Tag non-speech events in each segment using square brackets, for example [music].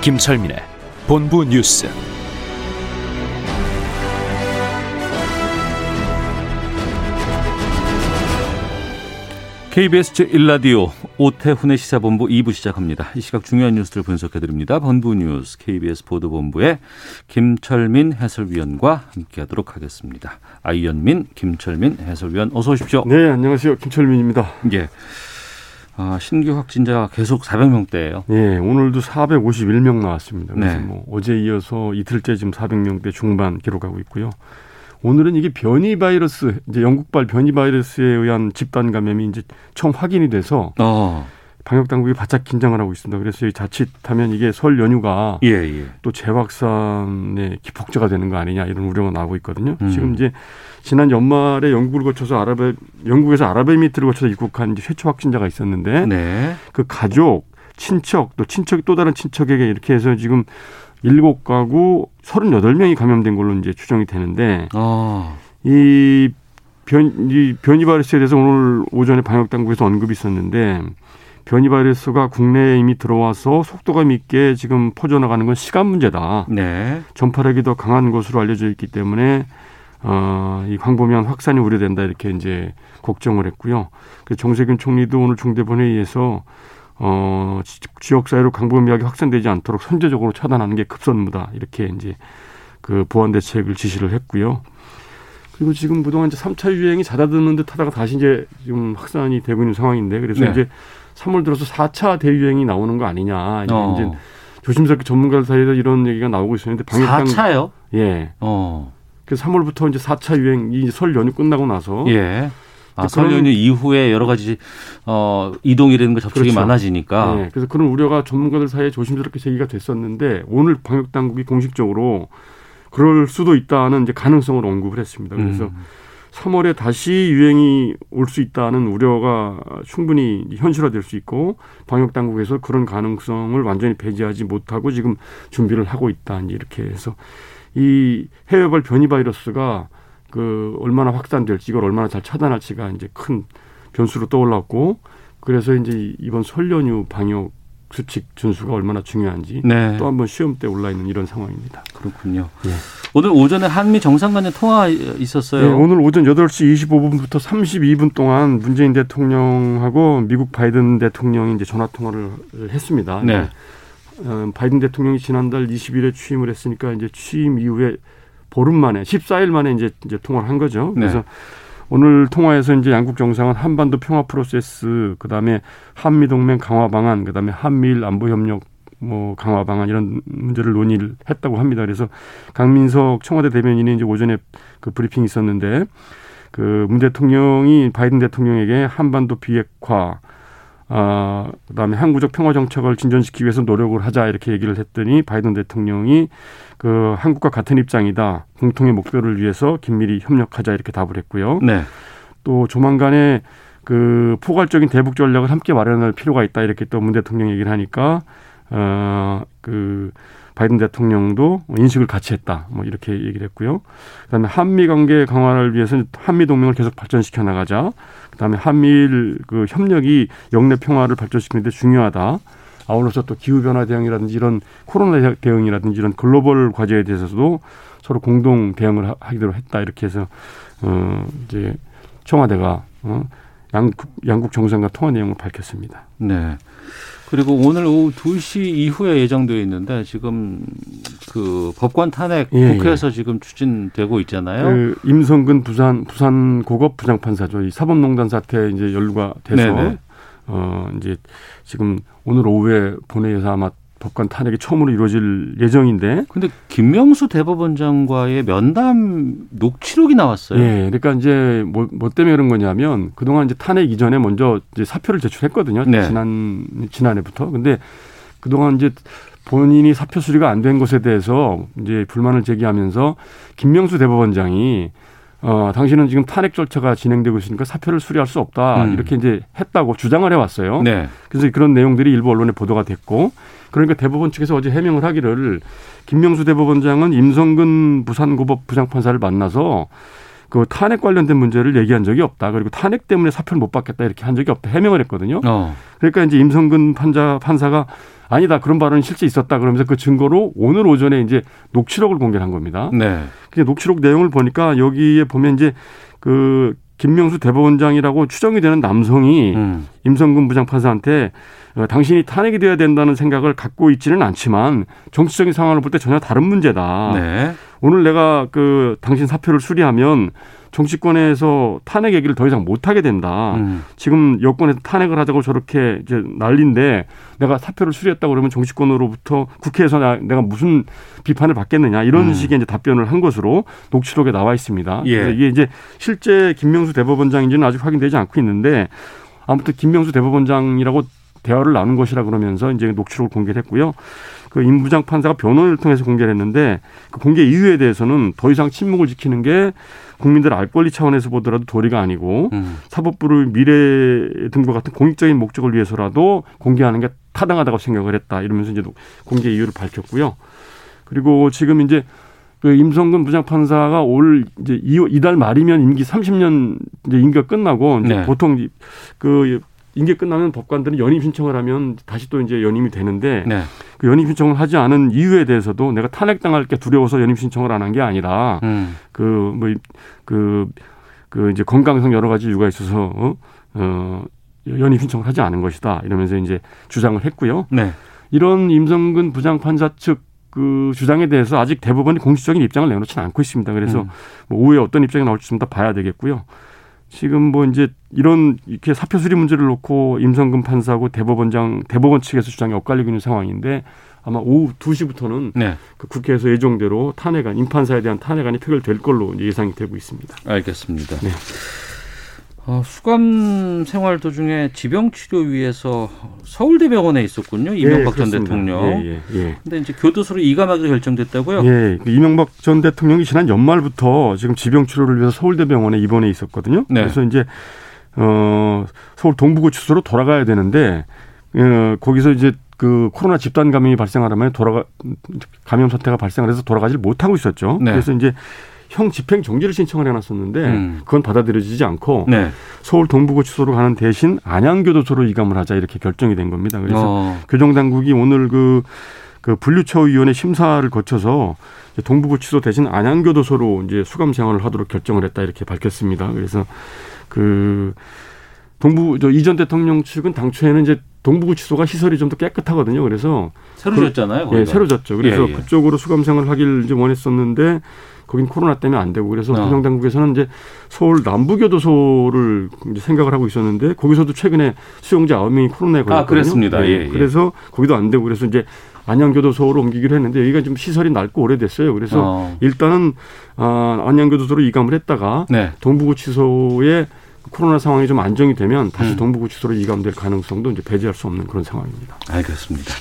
김철민의 본부 뉴스. KBS 제1라디오 오태훈의 시사본부 2부 시작합니다. 이 시각 중요한 뉴스를 분석해드립니다. 본부 뉴스 KBS 보도본부의 김철민 해설위원과 함께하도록 하겠습니다. 아이언민, 김철민 해설위원 어서 오십시오. 네, 안녕하세요. 김철민입니다. 예. 아, 신규 확진자가 계속 400명대예요. 예, 오늘도 451명 나왔습니다. 그래서 네. 뭐 어제 이어서 이틀째 지금 400명대 중반 기록하고 있고요. 오늘은 이게 변이 바이러스, 이제 영국발 변이 바이러스에 의한 집단 감염이 이제 처음 확인이 돼서 어. 방역 당국이 바짝 긴장을 하고 있습니다. 그래서 이 자칫하면 이게 설 연휴가 예, 예. 또 재확산의 기폭제가 되는 거 아니냐 이런 우려가 나오고 있거든요. 음. 지금 이제 지난 연말에 영국을 거쳐서 아랍에 영국에서 아랍에미리트를 거쳐서 입국한 이제 최초 확진자가 있었는데 네. 그 가족, 친척, 또 친척이 또 다른 친척에게 이렇게 해서 지금 일곱 가구 38명이 감염된 걸로 이제 추정이 되는데 어. 이 변, 이 변이 바이러스에 대해서 오늘 오전에 방역 당국에서 언급이 있었는데 변이 바이러스가 국내에 이미 들어와서 속도감 있게 지금 퍼져나가는 건 시간 문제다. 네. 전파력이 더 강한 것으로 알려져 있기 때문에 어, 이 광범위한 확산이 우려된다 이렇게 이제 걱정을 했고요. 그 정세균 총리도 오늘 중대본회의에서 어, 지- 지역 사회로 광범위하게 확산되지 않도록 선제적으로 차단하는 게 급선무다 이렇게 이제 그 보안 대책을 지시를 했고요. 그리고 지금 그동안 이제 3차 유행이 잦아드는 듯 하다가 다시 이제 지금 확산이 되고 있는 상황인데 그래서 네. 이제 3월 들어서 4차 대유행이 나오는 거 아니냐. 이제 어. 이제 조심스럽게 전문가들 사이에서 이런 얘기가 나오고 있었는데 방역 당 4차요? 예. 어. 그래서 3월부터 이제 4차 유행이 이제 설 연휴 끝나고 나서 예. 아, 설 연휴 이후에 여러 가지 어, 이동이라는 거 접촉이 그렇죠. 많아지니까. 예, 그래서 그런 우려가 전문가들 사이에 조심스럽게 제기가 됐었는데 오늘 방역 당국이 공식적으로 그럴 수도 있다는 이제 가능성을 언급을 했습니다. 그래서 음. 3월에 다시 유행이 올 수 있다는 우려가 충분히 현실화될 수 있고 방역 당국에서 그런 가능성을 완전히 배제하지 못하고 지금 준비를 하고 있다. 이렇게 해서 이 해외발 변이 바이러스가 그 얼마나 확산될지 이걸 얼마나 잘 차단할지가 이제 큰 변수로 떠올랐고 그래서 이제 이번 설 연휴 방역 수칙 준수가 얼마나 중요한지 네. 또 한번 시험대 올라 있는 이런 상황입니다. 그렇군요. 예. 오늘 오전에 한미 정상 간의 통화 있었어요. 네, 오늘 오전 8시 25분부터 32분 동안 문재인 대통령하고 미국 바이든 대통령이 이제 전화 통화를 했습니다. 네. 어, 바이든 대통령이 지난달 20일에 취임을 했으니까 이제 취임 이후에 보름 만에 14일 만에 이제 이제 통화를 한 거죠. 네. 그래서 오늘 통화에서 이제 양국 정상은 한반도 평화 프로세스, 그다음에 한미 동맹 강화 방안, 그다음에 한미일 안보 협력 뭐 강화 방안 이런 문제를 논의를 했다고 합니다. 그래서 강민석 청와대 대변인이 이제 오전에 그 브리핑이 있었는데 그 문 대통령이 바이든 대통령에게 한반도 비핵화 아, 그다음에 항구적 평화 정책을 진전시키기 위해서 노력을 하자 이렇게 얘기를 했더니 바이든 대통령이 그 한국과 같은 입장이다. 공통의 목표를 위해서 긴밀히 협력하자 이렇게 답을 했고요. 네. 또 조만간에 그 포괄적인 대북 전략을 함께 마련할 필요가 있다 이렇게 또 문 대통령 얘기를 하니까 어그 바이든 대통령도 인식을 같이 했다 뭐 이렇게 얘기를 했고요. 그다음에 한미 관계 강화를 위해서 한미 동맹을 계속 발전시켜 나가자. 그다음에 한미일 그 협력이 영내 평화를 발전시키는 데 중요하다. 아울러서 또 기후 변화 대응이라든지 이런 코로나 대응이라든지 이런 글로벌 과제에 대해서도 서로 공동 대응을 하- 하기로 했다 이렇게 해서 어 이제 청와대가 어 양국 양국 정상과 통화 내용을 밝혔습니다. 네. 그리고 오늘 오후 2시 이후에 예정되어 있는데 지금 그 법관 탄핵 예, 국회에서 지금 추진되고 있잖아요. 그 임성근 부산 부산 고급 부장판사죠. 이 사법농단 사태 이제 연루가 돼서 네네. 어 이제 지금 오늘 오후에 본회의에서 아마 법관 탄핵이 처음으로 이루어질 예정인데. 근데 김명수 대법원장과의 면담 녹취록이 나왔어요. 예. 그러니까 이제 뭐, 뭐 때문에 그런 거냐면 그동안 이제 탄핵 이전에 먼저 이제 사표를 제출했거든요. 네. 지난 지난해부터. 근데 그동안 이제 본인이 사표 수리가 안 된 것에 대해서 이제 불만을 제기하면서 김명수 대법원장이 어, 당신은 지금 탄핵 절차가 진행되고 있으니까 사표를 수리할 수 없다. 음. 이렇게 이제 했다고 주장을 해왔어요. 네. 그래서 그런 내용들이 일부 언론에 보도가 됐고 그러니까 대법원 측에서 어제 해명을 하기를 김명수 대법원장은 임성근 부산고법 부장판사를 만나서 그 탄핵 관련된 문제를 얘기한 적이 없다. 그리고 탄핵 때문에 사표를 못 받겠다 이렇게 한 적이 없다. 해명을 했거든요. 어. 그러니까 이제 임성근 판자 판사가 아니다 그런 발언이 실제 있었다 그러면서 그 증거로 오늘 오전에 이제 녹취록을 공개한 겁니다. 네. 그 녹취록 내용을 보니까 여기에 보면 이제 그 김명수 대법원장이라고 추정이 되는 남성이 음. 임성근 부장판사한테 어, 당신이 탄핵이 돼야 된다는 생각을 갖고 있지는 않지만 정치적인 상황을 볼 때 전혀 다른 문제다. 네. 오늘 내가 그 당신 사표를 수리하면 정치권에서 탄핵 얘기를 더 이상 못 하게 된다. 음. 지금 여권에서 탄핵을 하자고 저렇게 이제 난리인데 내가 사표를 수리했다고 그러면 정치권으로부터 국회에서 나, 내가 무슨 비판을 받겠느냐 이런 음. 식의 이제 답변을 한 것으로 녹취록에 나와 있습니다. 예. 이게 이제 실제 김명수 대법원장인지는 아직 확인되지 않고 있는데 아무튼 김명수 대법원장이라고 대화를 나눈 것이라 그러면서 이제 녹취록을 공개를 했고요. 그 임부장 판사가 변호인을 통해서 공개를 했는데 그 공개 이유에 대해서는 더 이상 침묵을 지키는 게 국민들 알 권리 차원에서 보더라도 도리가 아니고 음. 사법부를 미래 등과 같은 공익적인 목적을 위해서라도 공개하는 게 타당하다고 생각을 했다. 이러면서 이제 공개 이유를 밝혔고요. 그리고 지금 이제 그 임성근 부장판사가 올 이제 이- 이달 말이면 임기 30년 이제 임기가 끝나고 이제 네. 보통 그 임기 끝나면 법관들은 연임 신청을 하면 다시 또 이제 연임이 되는데 네. 그 연임 신청을 하지 않은 이유에 대해서도 내가 탄핵당할 게 두려워서 연임 신청을 안 한 게 아니라 음. 그뭐그 그 이제 건강상 여러 가지 이유가 있어서 어, 어 연임 신청을 하지 않은 것이다 이러면서 이제 주장을 했고요. 네. 이런 임성근 부장판사 측그 주장에 대해서 아직 대법원이 공식적인 입장을 내놓지는 않고 있습니다. 그래서 음. 뭐 오후에 어떤 입장이 나올지 좀 더 봐야 되겠고요. 지금 뭐 이제 이런 이렇게 사표 수리 문제를 놓고 임성근 판사하고 대법원장 대법원 측에서 주장이 엇갈리고 있는 상황인데 아마 오후 2시부터는 네. 그 국회에서 예정대로 탄핵안 임판사에 대한 탄핵안이 표결될 걸로 예상이 되고 있습니다. 알겠습니다. 네. 어, 수감 생활 도중에 지병 치료 위해서 서울대병원에 있었군요. 이명박 전 그렇습니다. 대통령. 예, 예, 예. 근데 이제 교도소로 이감하기로 결정됐다고요? 예, 그 이명박 전 대통령이 지난 연말부터 지금 지병 치료를 위해서 서울대병원에 입원해 있었거든요. 네. 그래서 이제 어 서울 동부구치소로 돌아가야 되는데 어 거기서 이제 그 코로나 집단 감염이 발생하려면 돌아가 감염 사태가 발생을 해서 돌아가질 못하고 있었죠. 네. 그래서 이제 형 집행 정지를 신청을 해놨었는데 음. 그건 받아들여지지 않고 네. 서울 동부구치소로 가는 대신 안양교도소로 이감을 하자 이렇게 결정이 된 겁니다. 그래서 어, 교정 당국이 오늘 그, 그 분류처위원회 심사를 거쳐서 동부구치소 대신 안양교도소로 이제 수감 생활을 하도록 결정을 했다 이렇게 밝혔습니다. 그래서 그 동부 저 이전 대통령 측은 당초에는 이제 동부구치소가 시설이 좀 더 깨끗하거든요. 그래서 새로 그- 졌잖아요. 예. 새로 졌죠. 그래서 예, 예. 그쪽으로 수감 생활을 하길 이제 원했었는데 거긴 코로나 때문에 안 되고 그래서 어. 교정 당국에서는 이제 서울 남부교도소를 이제 생각을 하고 있었는데 거기서도 최근에 수용자 9명이 코로나에 걸렸거든요. 아, 그랬습니다. 예, 예. 그래서 거기도 안 되고 그래서 이제 안양교도소로 옮기기로 했는데 여기가 좀 시설이 낡고 오래됐어요. 그래서 어. 일단은 아, 안양교도소로 이감을 했다가 네. 동부구치소에 코로나 상황이 좀 안정이 되면 다시 음. 동부구치소로 이감될 가능성도 이제 배제할 수 없는 그런 상황입니다. 알겠습니다.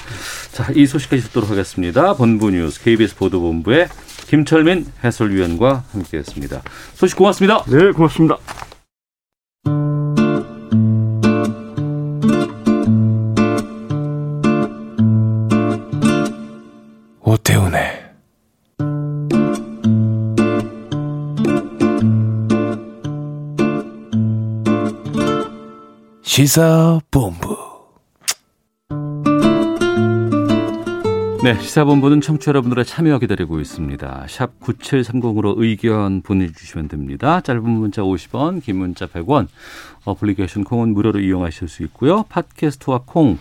자, 이 소식까지 듣도록 하겠습니다. 본부 뉴스 KBS 보도본부의 김철민 해설위원과 함께했습니다. 소식 고맙습니다. 네, 고맙습니다. 시사본부 네, 시사본부는 청취자 여러분들의 참여 기다리고 있습니다. 샵 9730으로 의견 보내주시면 됩니다. 짧은 문자 50원, 긴 문자 100원, 어플리케이션 콩은 무료로 이용하실 수 있고요. 팟캐스트와 콩,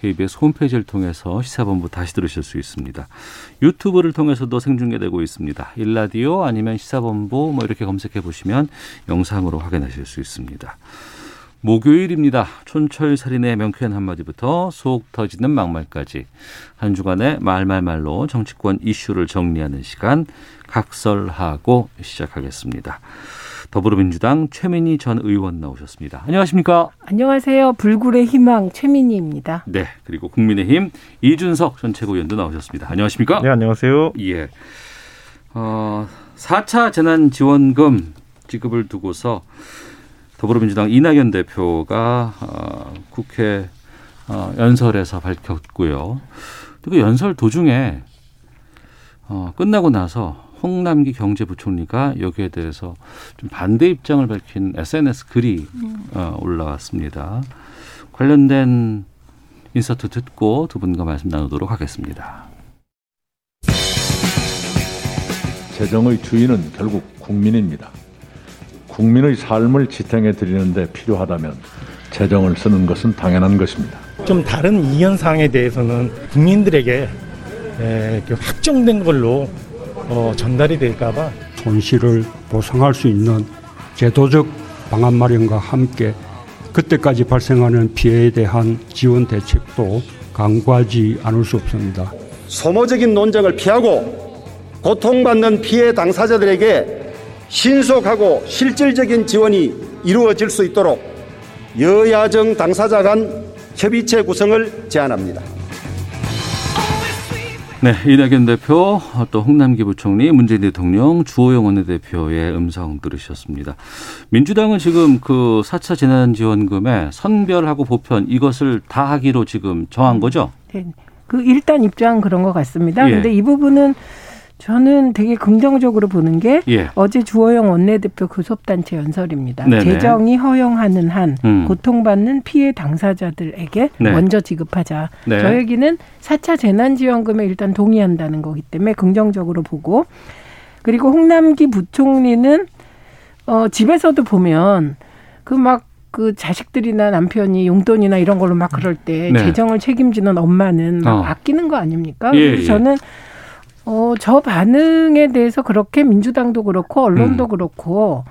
KBS 홈페이지를 통해서 시사본부 다시 들으실 수 있습니다. 유튜브를 통해서도 생중계되고 있습니다. 일라디오 아니면 시사본부 뭐 이렇게 검색해 보시면 영상으로 확인하실 수 있습니다. 목요일입니다. 촌철살인의 명쾌한 한마디부터 속 터지는 막말까지 한 주간의 말말말로 정치권 이슈를 정리하는 시간 각설하고 시작하겠습니다. 더불어민주당 최민희 전 의원 나오셨습니다. 안녕하십니까? 안녕하세요. 불굴의 희망 최민희입니다. 네. 그리고 국민의힘 이준석 전 최고위원도 나오셨습니다. 안녕하십니까? 네, 안녕하세요. 예. 어, 4차 재난지원금 지급을 두고서 더불어민주당 이낙연 대표가 어, 국회 어, 연설에서 밝혔고요. 그 연설 도중에 어, 끝나고 나서 홍남기 경제부총리가 여기에 대해서 좀 반대 입장을 밝힌 SNS 글이 어, 올라왔습니다. 관련된 인서트 듣고 두 분과 말씀 나누도록 하겠습니다. 재정의 주인은 결국 국민입니다. 국민의 삶을 지탱해 드리는데 필요하다면 재정을 쓰는 것은 당연한 것입니다. 좀 다른 이견 사항에 대해서는 국민들에게 에, 확정된 걸로 어, 전달이 될까봐 손실을 보상할 수 있는 제도적 방안 마련과 함께 그때까지 발생하는 피해에 대한 지원 대책도 강구하지 않을 수 없습니다. 소모적인 논쟁을 피하고 고통받는 피해 당사자들에게 신속하고 실질적인 지원이 이루어질 수 있도록 여야정 당사자 간 협의체 구성을 제안합니다. 네, 이낙연 대표, 또 홍남기 부총리, 문재인 대통령, 주호영 원내대표의 음성 들으셨습니다. 민주당은 지금 그 4차 재난지원금에 선별하고 보편 이것을 다 하기로 지금 정한 거죠? 네. 그 일단 입장 그런 것 같습니다. 예. 근데 이 부분은 저는 되게 긍정적으로 보는 게 예. 어제 주호영 원내대표 교섭단체 연설입니다. 네네. 재정이 허용하는 한 음. 고통받는 피해 당사자들에게 네. 먼저 지급하자. 네. 저 얘기는 4차 재난지원금에 일단 동의한다는 거기 때문에 긍정적으로 보고 그리고 홍남기 부총리는 어 집에서도 보면 그막 그 자식들이나 남편이 용돈이나 이런 걸로 막 그럴 때 네. 재정을 책임지는 엄마는 막 어. 아끼는 거 아닙니까? 예, 그래서 예. 저는 어, 저 반응에 대해서 그렇게 민주당도 그렇고 언론도 음. 그렇고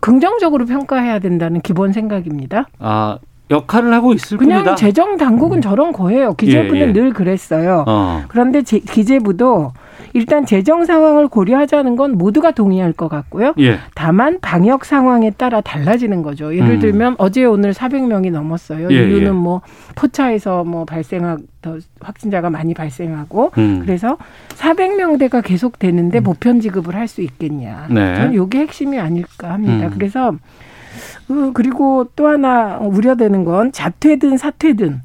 긍정적으로 평가해야 된다는 기본 생각입니다. 아, 역할을 하고 있을 그냥 뿐이다. 재정 당국은 저런 거예요. 기재부는 예, 예. 늘 그랬어요. 어. 그런데 제- 기재부도 일단 재정 상황을 고려하자는 건 모두가 동의할 것 같고요. 예. 다만 방역 상황에 따라 달라지는 거죠. 예를 음. 들면 어제 오늘 400명이 넘었어요. 예, 이유는 예. 뭐 포차에서 뭐 발생하 더 확진자가 많이 발생하고 음. 그래서 400명대가 계속 되는데 보편 지급을 할 수 있겠냐. 네. 저는 이게 핵심이 아닐까 합니다. 음. 그래서 그- 그리고 또 하나 우려되는 건 자퇴든 사퇴든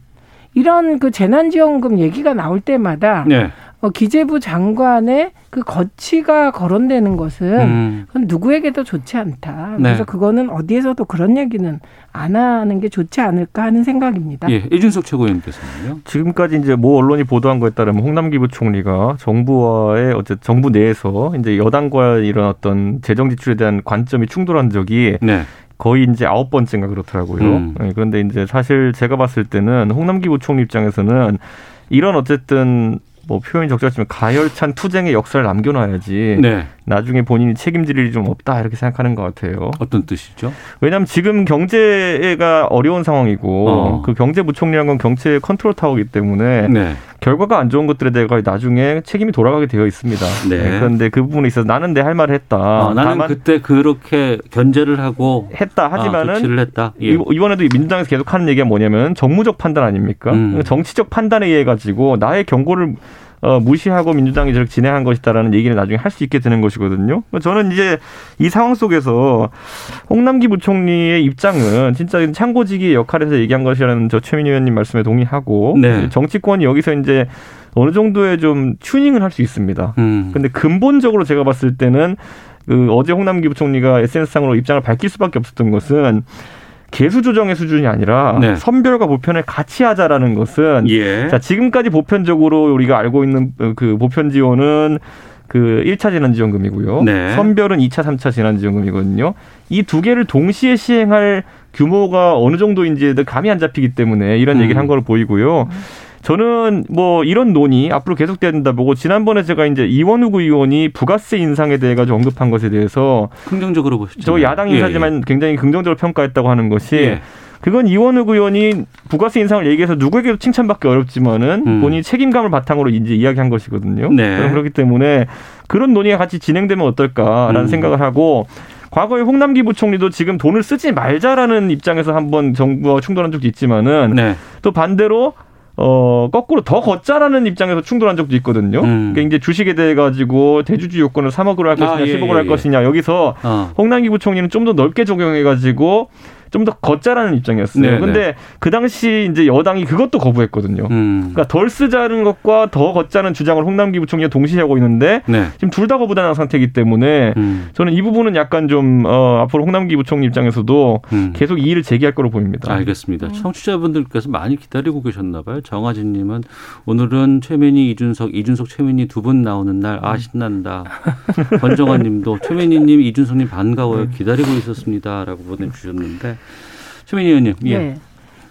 이런 그 재난지원금 얘기가 나올 때마다 네. 어, 기재부 장관의 그 거치가 거론되는 것은 음. 그건 누구에게도 좋지 않다. 네. 그래서 그거는 어디에서도 그런 얘기는 안 하는 게 좋지 않을까 하는 생각입니다. 예, 이준석 최고위원께서는요. 지금까지 이제 모 언론이 보도한 거에 따르면 홍남기 부총리가 정부와의 어쨌든 정부 내에서 이제 여당과 이런 어떤 재정 지출에 대한 관점이 충돌한 적이 네. 거의 이제 아홉 번째인가 그렇더라고요. 음. 예, 그런데 이제 사실 제가 봤을 때는 홍남기 부총리 입장에서는 이런 어쨌든 뭐 표현이 적절하지만 가열찬 투쟁의 역사를 남겨놔야지 네. 나중에 본인이 책임질 일이 좀 없다 이렇게 생각하는 것 같아요. 어떤 뜻이죠? 왜냐하면 지금 경제가 어려운 상황이고 어. 그 경제부총리란 건 경제 컨트롤 타워이기 때문에 네. 결과가 안 좋은 것들에 대해 나중에 책임이 돌아가게 되어 있습니다. 네. 그런데 그 부분에 있어서 나는 내 할 말을 했다. 어, 나는 그때 그렇게 견제를 하고 했다 아, 하지만은 조치를 했다. 예. 이- 이번에도 이 민주당에서 계속 하는 얘기가 뭐냐면 정무적 판단 아닙니까? 음. 정치적 판단에 의해 가지고 나의 경고를 어, 무시하고 민주당이 저렇게 진행한 것이다라는 얘기를 나중에 할 수 있게 되는 것이거든요. 저는 이제 이 상황 속에서 홍남기 부총리의 입장은 진짜 창고지기 역할에서 얘기한 것이라는 저 최민희 의원님 말씀에 동의하고 네. 정치권이 여기서 이제 어느 정도의 좀 튜닝을 할 수 있습니다. 음. 근데 근본적으로 제가 봤을 때는 그 어제 홍남기 부총리가 SNS상으로 입장을 밝힐 수밖에 없었던 것은 개수 조정의 수준이 아니라 네. 선별과 보편을 같이 하자라는 것은 예. 자, 지금까지 보편적으로 우리가 알고 있는 어, 그 보편 지원은 그 1차 재난지원금이고요. 네. 선별은 2차, 3차 재난지원금이거든요. 이 두 개를 동시에 시행할 규모가 어느 정도인지 감이 안 잡히기 때문에 이런 음. 얘기를 한 걸로 보이고요. 저는 뭐 이런 논의 앞으로 계속돼야 된다 보고 지난번에 제가 이제 이원우 의원이 부가세 인상에 대해 가지고 언급한 것에 대해서 긍정적으로 보시죠. 저 야당 인사지만 굉장히 긍정적으로 평가했다고 하는 것이 예. 그건 이원욱 의원이 부가세 인상을 얘기해서 누구에게도 칭찬받기 어렵지만은 음. 본인이 책임감을 바탕으로 이제 이야기한 것이거든요. 네. 그렇기 때문에 그런 논의가 같이 진행되면 어떨까라는 음. 생각을 하고 과거에 홍남기 부총리도 지금 돈을 쓰지 말자라는 입장에서 한번 정부와 충돌한 적도 있지만은 네. 또 반대로 어 거꾸로 더 걷자라는 입장에서 충돌한 적도 있거든요. 음. 그러니까 이제 주식에 대해 가지고 대주주 요건을 3억으로 할 것이냐 아, 예, 10억으로 할 예, 것이냐 여기서 어. 홍남기 부총리는 좀 더 넓게 적용해 가지고 좀 더 걷자라는 입장이었어요. 네, 근데 그 당시 이제 여당이 그것도 거부했거든요. 음. 그러니까 덜 쓰자는 것과 더 걷자는 주장을 홍남기 부총리가 동시에 하고 있는데 네. 지금 둘 다 거부당한 상태이기 때문에 음. 저는 이 부분은 약간 좀 어, 앞으로 홍남기 부총리 입장에서도 음. 계속 이의를 제기할 거로 보입니다. 알겠습니다. 청취자분들께서 많이 기다리고 계셨나 봐요. 정아진 님은 오늘은 최민희, 이준석, 이준석, 최민희 두 분 나오는 날, 아, 신난다. [laughs] 권정환 님도 최민희 님, 이준석 님 반가워요. 기다리고 있었습니다. 라고 보내 주셨는데. 최민희 의원님, 예. 네.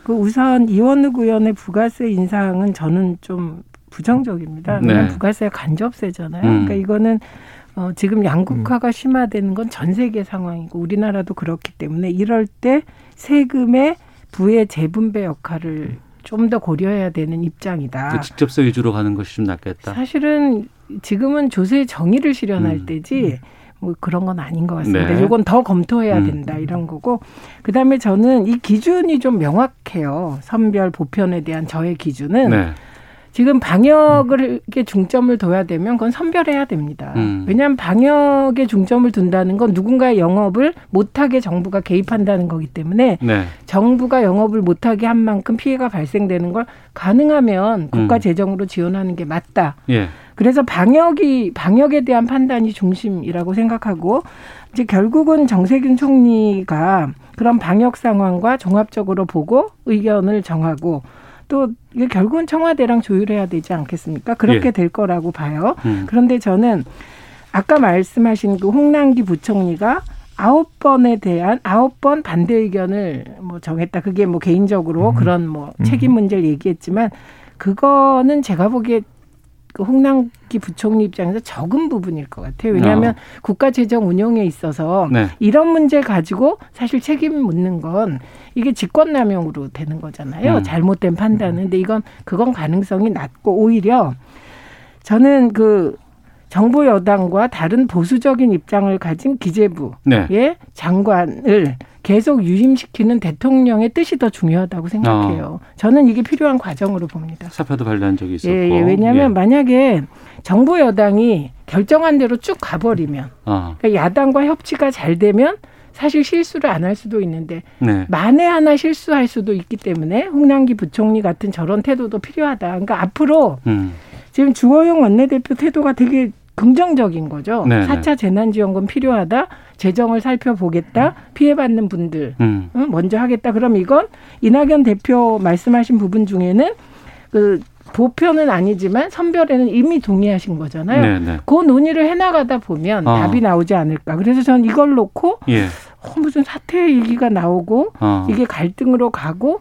그 우선 이원욱 의원의 부가세 인상은 저는 좀 부정적입니다. 네. 부가세가 간접세잖아요. 음. 그러니까 이거는 어, 지금 양극화가 심화되는 건 전 세계 상황이고 우리나라도 그렇기 때문에 이럴 때 세금의 부의 재분배 역할을 좀 더 고려해야 되는 입장이다. 그 직접세 위주로 가는 것이 좀 낫겠다. 사실은 지금은 조세의 정의를 실현할 음. 때지 뭐 그런 건 아닌 것 같습니다. 네. 이건 더 검토해야 음. 된다 이런 거고 그다음에 저는 이 기준이 좀 명확해요. 선별 보편에 대한 저의 기준은 네. 지금 방역을 게 중점을 둬야 되면 그건 선별해야 됩니다. 음. 왜냐하면 방역에 중점을 둔다는 건 누군가의 영업을 못하게 정부가 개입한다는 거기 때문에 네. 정부가 영업을 못하게 한 만큼 피해가 발생되는 걸 가능하면 국가 음. 재정으로 지원하는 게 맞다. 예. 그래서 방역이 방역에 대한 판단이 중심이라고 생각하고 이제 결국은 정세균 총리가 그런 방역 상황과 종합적으로 보고 의견을 정하고 또 이게 결국은 청와대랑 조율해야 되지 않겠습니까? 그렇게 예. 될 거라고 봐요. 음. 그런데 저는 아까 말씀하신 그 홍남기 부총리가 아홉 번에 대한 아홉 번 반대 의견을 뭐 정했다. 그게 뭐 개인적으로 그런 뭐 책임 문제를 얘기했지만 그거는 제가 보기에 그 홍남기 부총리 입장에서 적은 부분일 것 같아요. 왜냐하면 국가 재정 운영에 있어서 네. 이런 문제 가지고 사실 책임 묻는 건 이게 직권남용으로 되는 거잖아요. 음. 잘못된 판단은. 근데 이건 그건 가능성이 낮고 오히려 저는 그 정부 여당과 다른 보수적인 입장을 가진 기재부의 네. 장관을 계속 유임시키는 대통령의 뜻이 더 중요하다고 생각해요. 저는 이게 필요한 과정으로 봅니다. 사표도 발표한 적이 있었고. 예, 예. 왜냐하면 만약에 정부 여당이 결정한 대로 쭉 가버리면 아, 그러니까 야당과 협치가 잘 되면 사실 실수를 안 할 수도 있는데 네. 만에 하나 실수할 수도 있기 때문에 홍남기 부총리 같은 저런 태도도 필요하다. 그러니까 앞으로 음. 지금 주호영 원내대표 태도가 되게 긍정적인 거죠. 네네. 사 4차 재난지원금 필요하다. 재정을 살펴보겠다. 피해받는 분들 음. 응, 먼저 하겠다. 그럼 이건 이낙연 대표 말씀하신 부분 중에는 그 보편은 아니지만 선별에는 이미 동의하신 거잖아요. 네, 네. 그 논의를 해나가다 보면 어. 답이 나오지 않을까. 그래서 저는 이걸 놓고 예. 어, 무슨 사태 얘기가 나오고 어. 이게 갈등으로 가고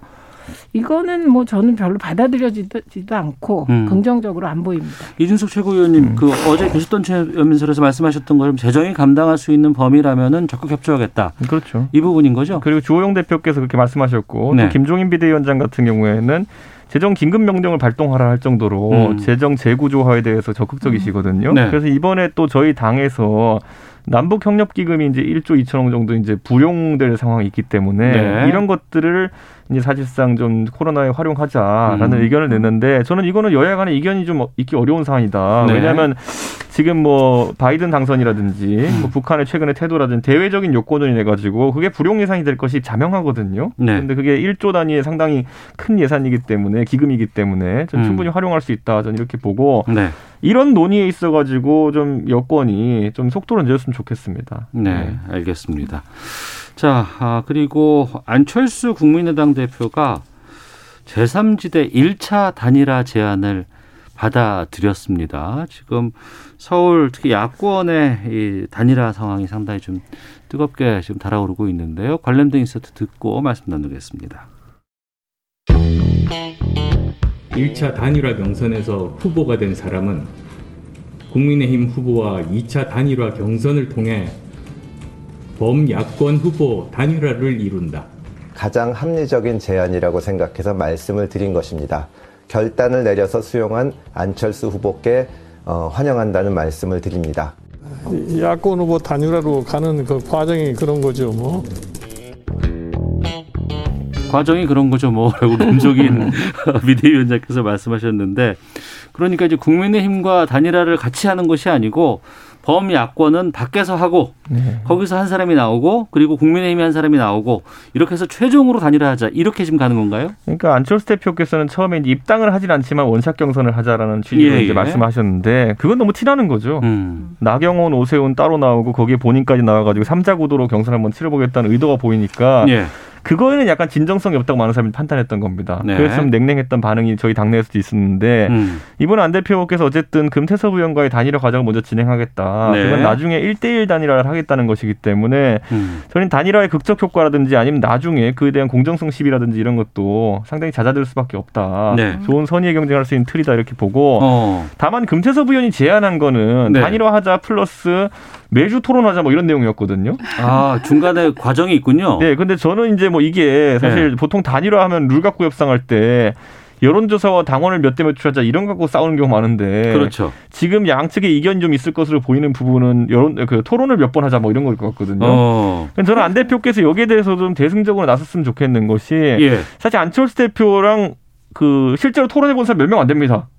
이거는 뭐 저는 별로 받아들여지지도 않고 음. 긍정적으로 안 보입니다. 이준석 최고위원님 음. 그 어제 교수단체연설에서 말씀하셨던 것처럼 재정이 감당할 수 있는 범위라면은 적극 협조하겠다. 그렇죠. 이 부분인 거죠? 그리고 주호영 대표께서 그렇게 말씀하셨고 네. 또 김종인 비대위원장 같은 경우에는 재정 긴급 명령을 발동하라 할 정도로 음. 재정 재구조화에 대해서 적극적이시거든요. 네. 네. 그래서 이번에 또 저희 당에서 남북 협력 기금이 이제 1조 2천억 정도 이제 불용될 상황이 있기 때문에 네. 이런 것들을 이제 사실상 좀 코로나에 활용하자라는 음. 의견을 냈는데 저는 이거는 여야 간의 이견이 좀 있기 어려운 상황이다. 네. 왜냐하면 지금 뭐 바이든 당선이라든지 음. 뭐 북한의 최근의 태도라든지 대외적인 요건을 인해 가지고 그게 불용 예산이 될 것이 자명하거든요. 네. 근데 그게 1조 단위의 상당히 큰 예산이기 때문에 기금이기 때문에 좀 음. 충분히 활용할 수 있다. 저는 이렇게 보고 네. 이런 논의에 있어 가지고 좀 여건이 좀 속도를 내줬으면 좋겠습니다. 네, 알겠습니다. 자, 아, 그리고 안철수 국민의당 대표가 제3지대 1차 단일화 제안을 받아들였습니다. 지금 서울 특히 야권의 이 단일화 상황이 상당히 좀 뜨겁게 지금 달아오르고 있는데요. 관련된 인서트 듣고 말씀 나누겠습니다. 1차 단일화 경선에서 후보가 된 사람은 국민의힘 후보와 2차 단일화 경선을 통해 범야권 후보 단일화를 이룬다. 가장 합리적인 제안이라고 생각해서 말씀을 드린 것입니다. 결단을 내려서 수용한 안철수 후보께 어, 환영한다는 말씀을 드립니다. 야권 후보 단일화로 가는 그 과정이 그런 거죠, 뭐. 과정이 그런 거죠, [laughs] 뭐라고 김종인 [laughs] 비대위원장께서 말씀하셨는데 그러니까 이제 국민의힘과 단일화를 같이 하는 것이 아니고 범야권은 밖에서 하고 네. 거기서 한 사람이 나오고 그리고 국민의힘이 한 사람이 나오고 이렇게 해서 최종으로 단일화하자 이렇게 지금 가는 건가요? 그러니까 안철수 대표께서는 처음에 입당을 하진 않지만 원샷 경선을 하자라는 취지로 예, 이제 예. 말씀하셨는데 그건 너무 티나는 거죠. 음. 나경원, 오세훈 따로 나오고 거기에 본인까지 나와가지고 삼자 구도로 경선 한번 치러보겠다는 의도가 보이니까 예. 그거에는 약간 진정성이 없다고 많은 사람이 판단했던 겁니다. 네. 그래서 좀 냉랭했던 반응이 저희 당내에서도 있었는데 음. 이번 안 대표께서 어쨌든 금태섭 의원과의 단일화 과정을 먼저 진행하겠다. 네. 그건 나중에 1대1 단일화를 하겠다는 것이기 때문에 음. 저는 단일화의 극적 효과라든지 아니면 나중에 그에 대한 공정성 시비라든지 이런 것도 상당히 잦아들 수밖에 없다. 네. 좋은 선의의 경쟁할 수 있는 틀이다 이렇게 보고 어. 다만 금태섭 의원이 제안한 거는 네. 단일화하자 플러스 매주 토론하자 뭐 이런 내용이었거든요. 아 중간에 과정이 있군요. 네, 근데 저는 이제 뭐 이게 사실 네. 보통 단일화하면 룰 갖고 협상할 때 여론조사와 당원을 몇 대 몇출 하자 이런 갖고 싸우는 경우 많은데 그렇죠. 지금 양측의 이견이 좀 있을 것으로 보이는 부분은 여론 그 토론을 몇 번 하자 뭐 이런 걸 것 같거든요. 어. 저는 안 대표께서 여기에 대해서 좀 대승적으로 나섰으면 좋겠는 것이 예. 사실 안철수 대표랑 그 실제로 토론해 본 사람 몇 명 안 됩니다.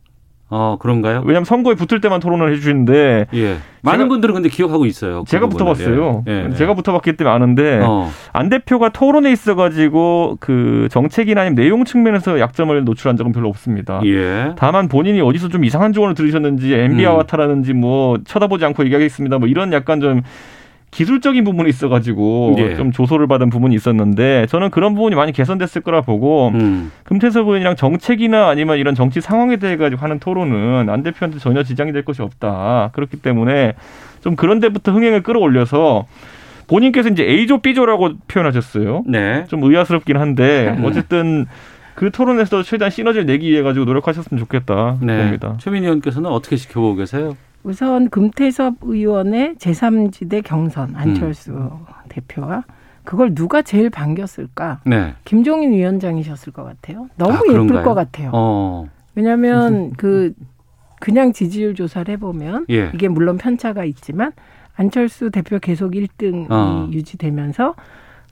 어 그런가요? 왜냐하면 선거에 붙을 때만 토론을 해주시는데 예. 많은 분들은 근데 기억하고 있어요. 그 제가 붙어봤어요. 예. 예. 제가 붙어봤기 때문에 아는데 어. 안 대표가 토론에 있어가지고 그 정책이나 아니면 내용 측면에서 약점을 노출한 적은 별로 없습니다. 예. 다만 본인이 어디서 좀 이상한 조언을 들으셨는지 MB 아와타라든지 음. 뭐 쳐다보지 않고 얘기하겠습니다. 뭐 이런 약간 좀 기술적인 부분이 있어가지고 예. 좀 조소를 받은 부분이 있었는데 저는 그런 부분이 많이 개선됐을 거라 보고 음. 금태섭 의원이랑 정책이나 아니면 이런 정치 상황에 대해 가지고 하는 토론은 안 대표한테 전혀 지장이 될 것이 없다. 그렇기 때문에 좀 그런 데부터 흥행을 끌어올려서 본인께서 이제 A조 B조라고 표현하셨어요. 네. 좀 의아스럽긴 한데 음. 어쨌든 그 토론에서 최대한 시너지를 내기 위해 가지고 노력하셨으면 좋겠다 네. 봅니다. 최민희 의원께서는 어떻게 지켜보고 계세요? 우선 금태섭 의원의 제3지대 경선 안철수 음. 대표와 그걸 누가 제일 반겼을까? 네. 김종인 위원장이셨을 것 같아요. 너무 아, 예쁠 것 같아요. 어. 왜냐하면 [laughs] 그 그냥 지지율 조사를 해보면 예. 이게 물론 편차가 있지만 안철수 대표 계속 1등이 어. 유지되면서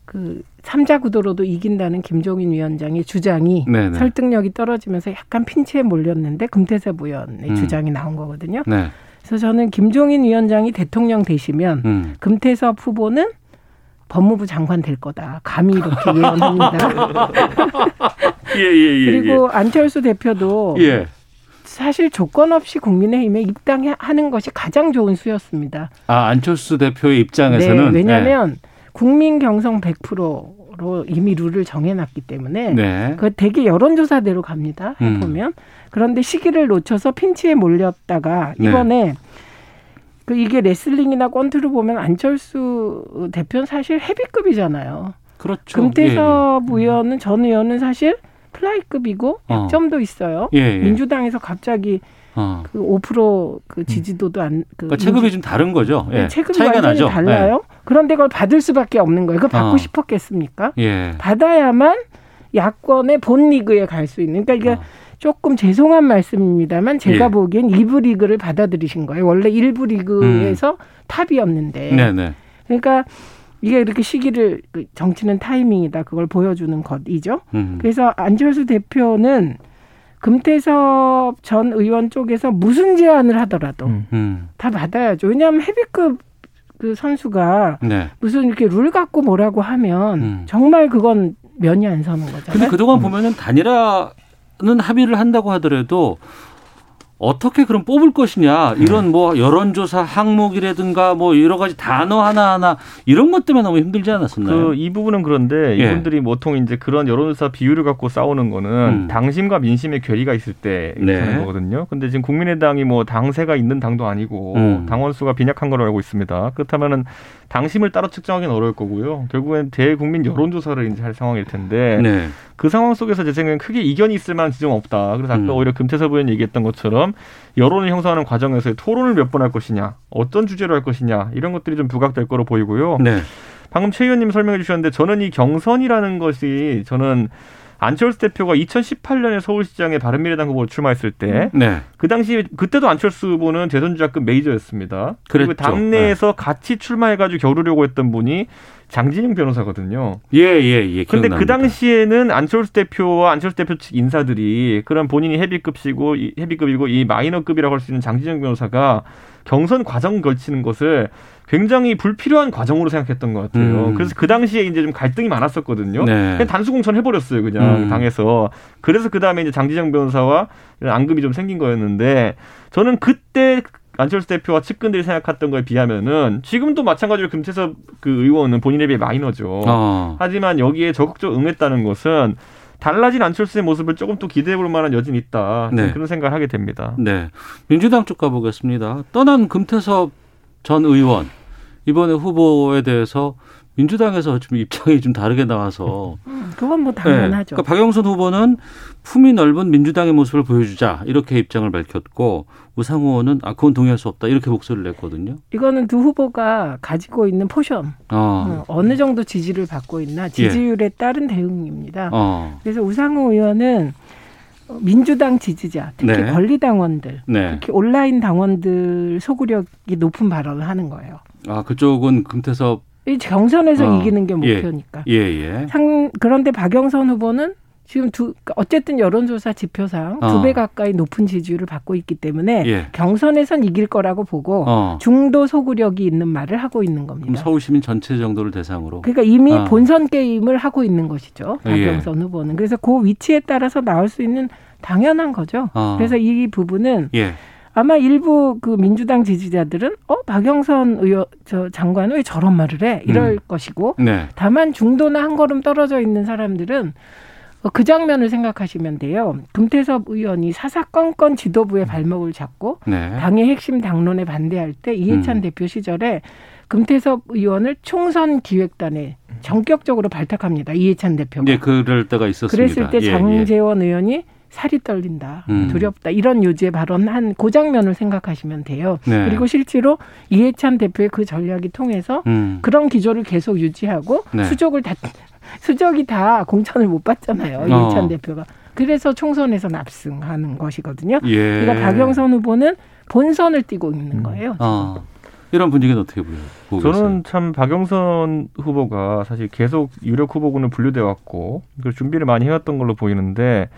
그 삼자 구도로도 이긴다는 김종인 위원장의 주장이 네네. 설득력이 떨어지면서 약간 핀치에 몰렸는데 금태섭 의원의 음. 주장이 나온 거거든요. 네. 그래서 저는 김종인 위원장이 대통령 되시면 음. 금태섭 후보는 법무부 장관 될 거다. 감히 이렇게 예언합니다. [laughs] 예, 예, 예, 그리고 예. 안철수 대표도 예. 사실 조건 없이 국민의힘에 입당하는 것이 가장 좋은 수였습니다. 아 안철수 대표의 입장에서는 네, 왜냐하면 네. 국민 경성 100% 로 이미 룰을 정해놨기 때문에 네. 그 되게 여론조사대로 갑니다. 해보면 음. 그런데 시기를 놓쳐서 핀치에 몰렸다가 네. 이번에 네. 그 이게 레슬링이나 권투를 보면 안철수 대표는 사실 헤비급이잖아요. 그렇죠. 금태섭 예. 예. 의원은 전 의원은 사실 플라이급이고 어. 약점도 있어요. 예, 예. 민주당에서 갑자기 어. 그5%그 지지도도 안. 그 그러니까 체급이. 좀 다른 거죠. 예. 네, 체급이 완전히 나죠. 달라요. 예. 그런데 그걸 받을 수밖에 없는 거예요. 그걸 받고 어. 싶었겠습니까? 예. 받아야만 야권의 본 리그에 갈 수 있는. 그러니까 이게 어. 조금 죄송한 말씀입니다만 제가 예. 보기엔 일부 리그를 받아들이신 거예요. 원래 일부 리그에서 음. 탑이었는데. 네네. 그러니까 이게 이렇게 시기를 그 정치는 타이밍이다. 그걸 보여주는 것이죠. 음. 그래서 안철수 대표는 금태섭 전 의원 쪽에서 무슨 제안을 하더라도 음. 음. 다 받아야죠. 왜냐하면 헤비급 그 선수가 네. 무슨 이렇게 룰 갖고 뭐라고 하면 음. 정말 그건 면이 안 서는 거잖아요. 근데 그동안 보면은 단일화 는 합의를 한다고 하더라도 어떻게 그럼 뽑을 것이냐 이런 뭐 여론조사 항목이라든가 뭐 여러 가지 단어 하나 하나 이런 것 때문에 너무 힘들지 않았었나요? 그 이 부분은 그런데 예. 이분들이 보통 이제 그런 여론조사 비율을 갖고 싸우는 거는 음. 당심과 민심의 괴리가 있을 때 네. 하는 거거든요. 근데 지금 국민의당이 뭐 당세가 있는 당도 아니고 음. 당원 수가 빈약한 걸로 알고 있습니다. 그렇다면은 당심을 따로 측정하기는 어려울 거고요. 결국엔 대국민 여론조사를 이제 할 상황일 텐데 네. 그 상황 속에서 제 생각엔 크게 이견이 있을 만한 지점 없다. 그래서 아까 음. 오히려 금태섭 의원 얘기했던 것처럼 것처럼 여론을 형성하는 과정에서 토론을 몇 번 할 것이냐, 어떤 주제로 할 것이냐 이런 것들이 좀 부각될 거로 보이고요. 네. 방금 최 의원님 설명해 주셨는데 저는 이 경선이라는 것이 저는 안철수 대표가 2018년에 서울시장에 바른미래당 후보로 출마했을 때, 네. 그 당시 그때도 안철수 후보는 대선 주자급 메이저였습니다. 그리고 그랬죠. 당내에서 같이 출마해가지고 겨루려고 했던 분이 장진영 변호사거든요. 예, 예, 예. 근데 기억납니다. 그 당시에는 안철수 대표와 안철수 대표 측 인사들이 그런 본인이 헤비급이고 이 헤비급이고 이 마이너급이라고 할 수 있는 장진영 변호사가 경선 과정 걸치는 것을 굉장히 불필요한 과정으로 생각했던 것 같아요. 음. 그래서 그 당시에 이제 좀 갈등이 많았었거든요. 네. 그냥 단수 공천 해버렸어요, 그냥 음. 당에서. 그래서 그 다음에 이제 장진영 변호사와 이런 앙금이 좀 생긴 거였는데 저는 그때 안철수 대표와 측근들이 생각했던 거에 비하면은 지금도 마찬가지로 금태섭 그 의원은 본인에 비해 마이너죠. 어. 하지만 여기에 적극적으로 응했다는 것은 달라진 안철수의 모습을 조금 또 기대해 볼 만한 여진이 있다. 네. 그런 생각을 하게 됩니다. 네. 민주당 쪽 가보겠습니다. 떠난 금태섭 전 의원 이번에 후보에 대해서 민주당에서 좀 입장이 좀 다르게 나와서 음, 그건 뭐 당연하죠. 그러니까 박영선 후보는 품이 넓은 민주당의 모습을 보여주자 이렇게 입장을 밝혔고 우상호 의원은 아 그건 동의할 수 없다 이렇게 목소리를 냈거든요. 이거는 두 후보가 가지고 있는 포션 어. 어느 정도 지지를 받고 있나 지지율에 따른 대응입니다. 어. 그래서 우상호 의원은 민주당 지지자, 특히 네. 권리당원들, 네. 특히 온라인 당원들 소구력이 높은 발언을 하는 거예요. 아 그쪽은 금태섭 이 경선에서 어. 이기는 게 예. 목표니까. 예 예. 상, 그런데 박영선 후보는 지금 두 어쨌든 여론조사 지표상 어. 두배 가까이 높은 지지율을 받고 있기 때문에 예. 경선에선 이길 거라고 보고 어. 중도 소구력이 있는 말을 하고 있는 겁니다. 서울 시민 전체 정도를 대상으로. 그러니까 이미 어. 본선 게임을 하고 있는 것이죠. 예. 박영선 후보는. 그래서 그 위치에 따라서 나올 수 있는 당연한 거죠. 어. 그래서 이 부분은 예. 아마 일부 그 민주당 지지자들은 어 박영선 의원 저 장관은 왜 저런 말을 해 이럴 음. 것이고 네. 다만 중도나 한 걸음 떨어져 있는 사람들은 어, 그 장면을 생각하시면 돼요. 금태섭 의원이 사사건건 지도부의 발목을 잡고 네. 당의 핵심 당론에 반대할 때 이해찬 음. 대표 시절에 금태섭 의원을 총선 기획단에 전격적으로 발탁합니다. 이해찬 대표가. 예, 그럴 때가 있었습니다. 그랬을 때 예, 예. 장재원 의원이 살이 떨린다, 음. 두렵다 이런 요지의 발언한 그 장면을 생각하시면 돼요. 네. 그리고 실제로 이해찬 대표의 그 전략이 통해서 음. 그런 기조를 계속 유지하고 네. 수족을 다 수족이 다 공천을 못 받잖아요. 어. 이해찬 대표가. 그래서 총선에서 납승하는 것이거든요. 예. 그러니까 박영선 후보는 본선을 뛰고 있는 거예요. 어. 이런 분위기는 어떻게 보여요? 저는 참 박영선 후보가 사실 계속 유력 후보군을 분류돼 왔고 그 준비를 많이 해왔던 걸로 보이는데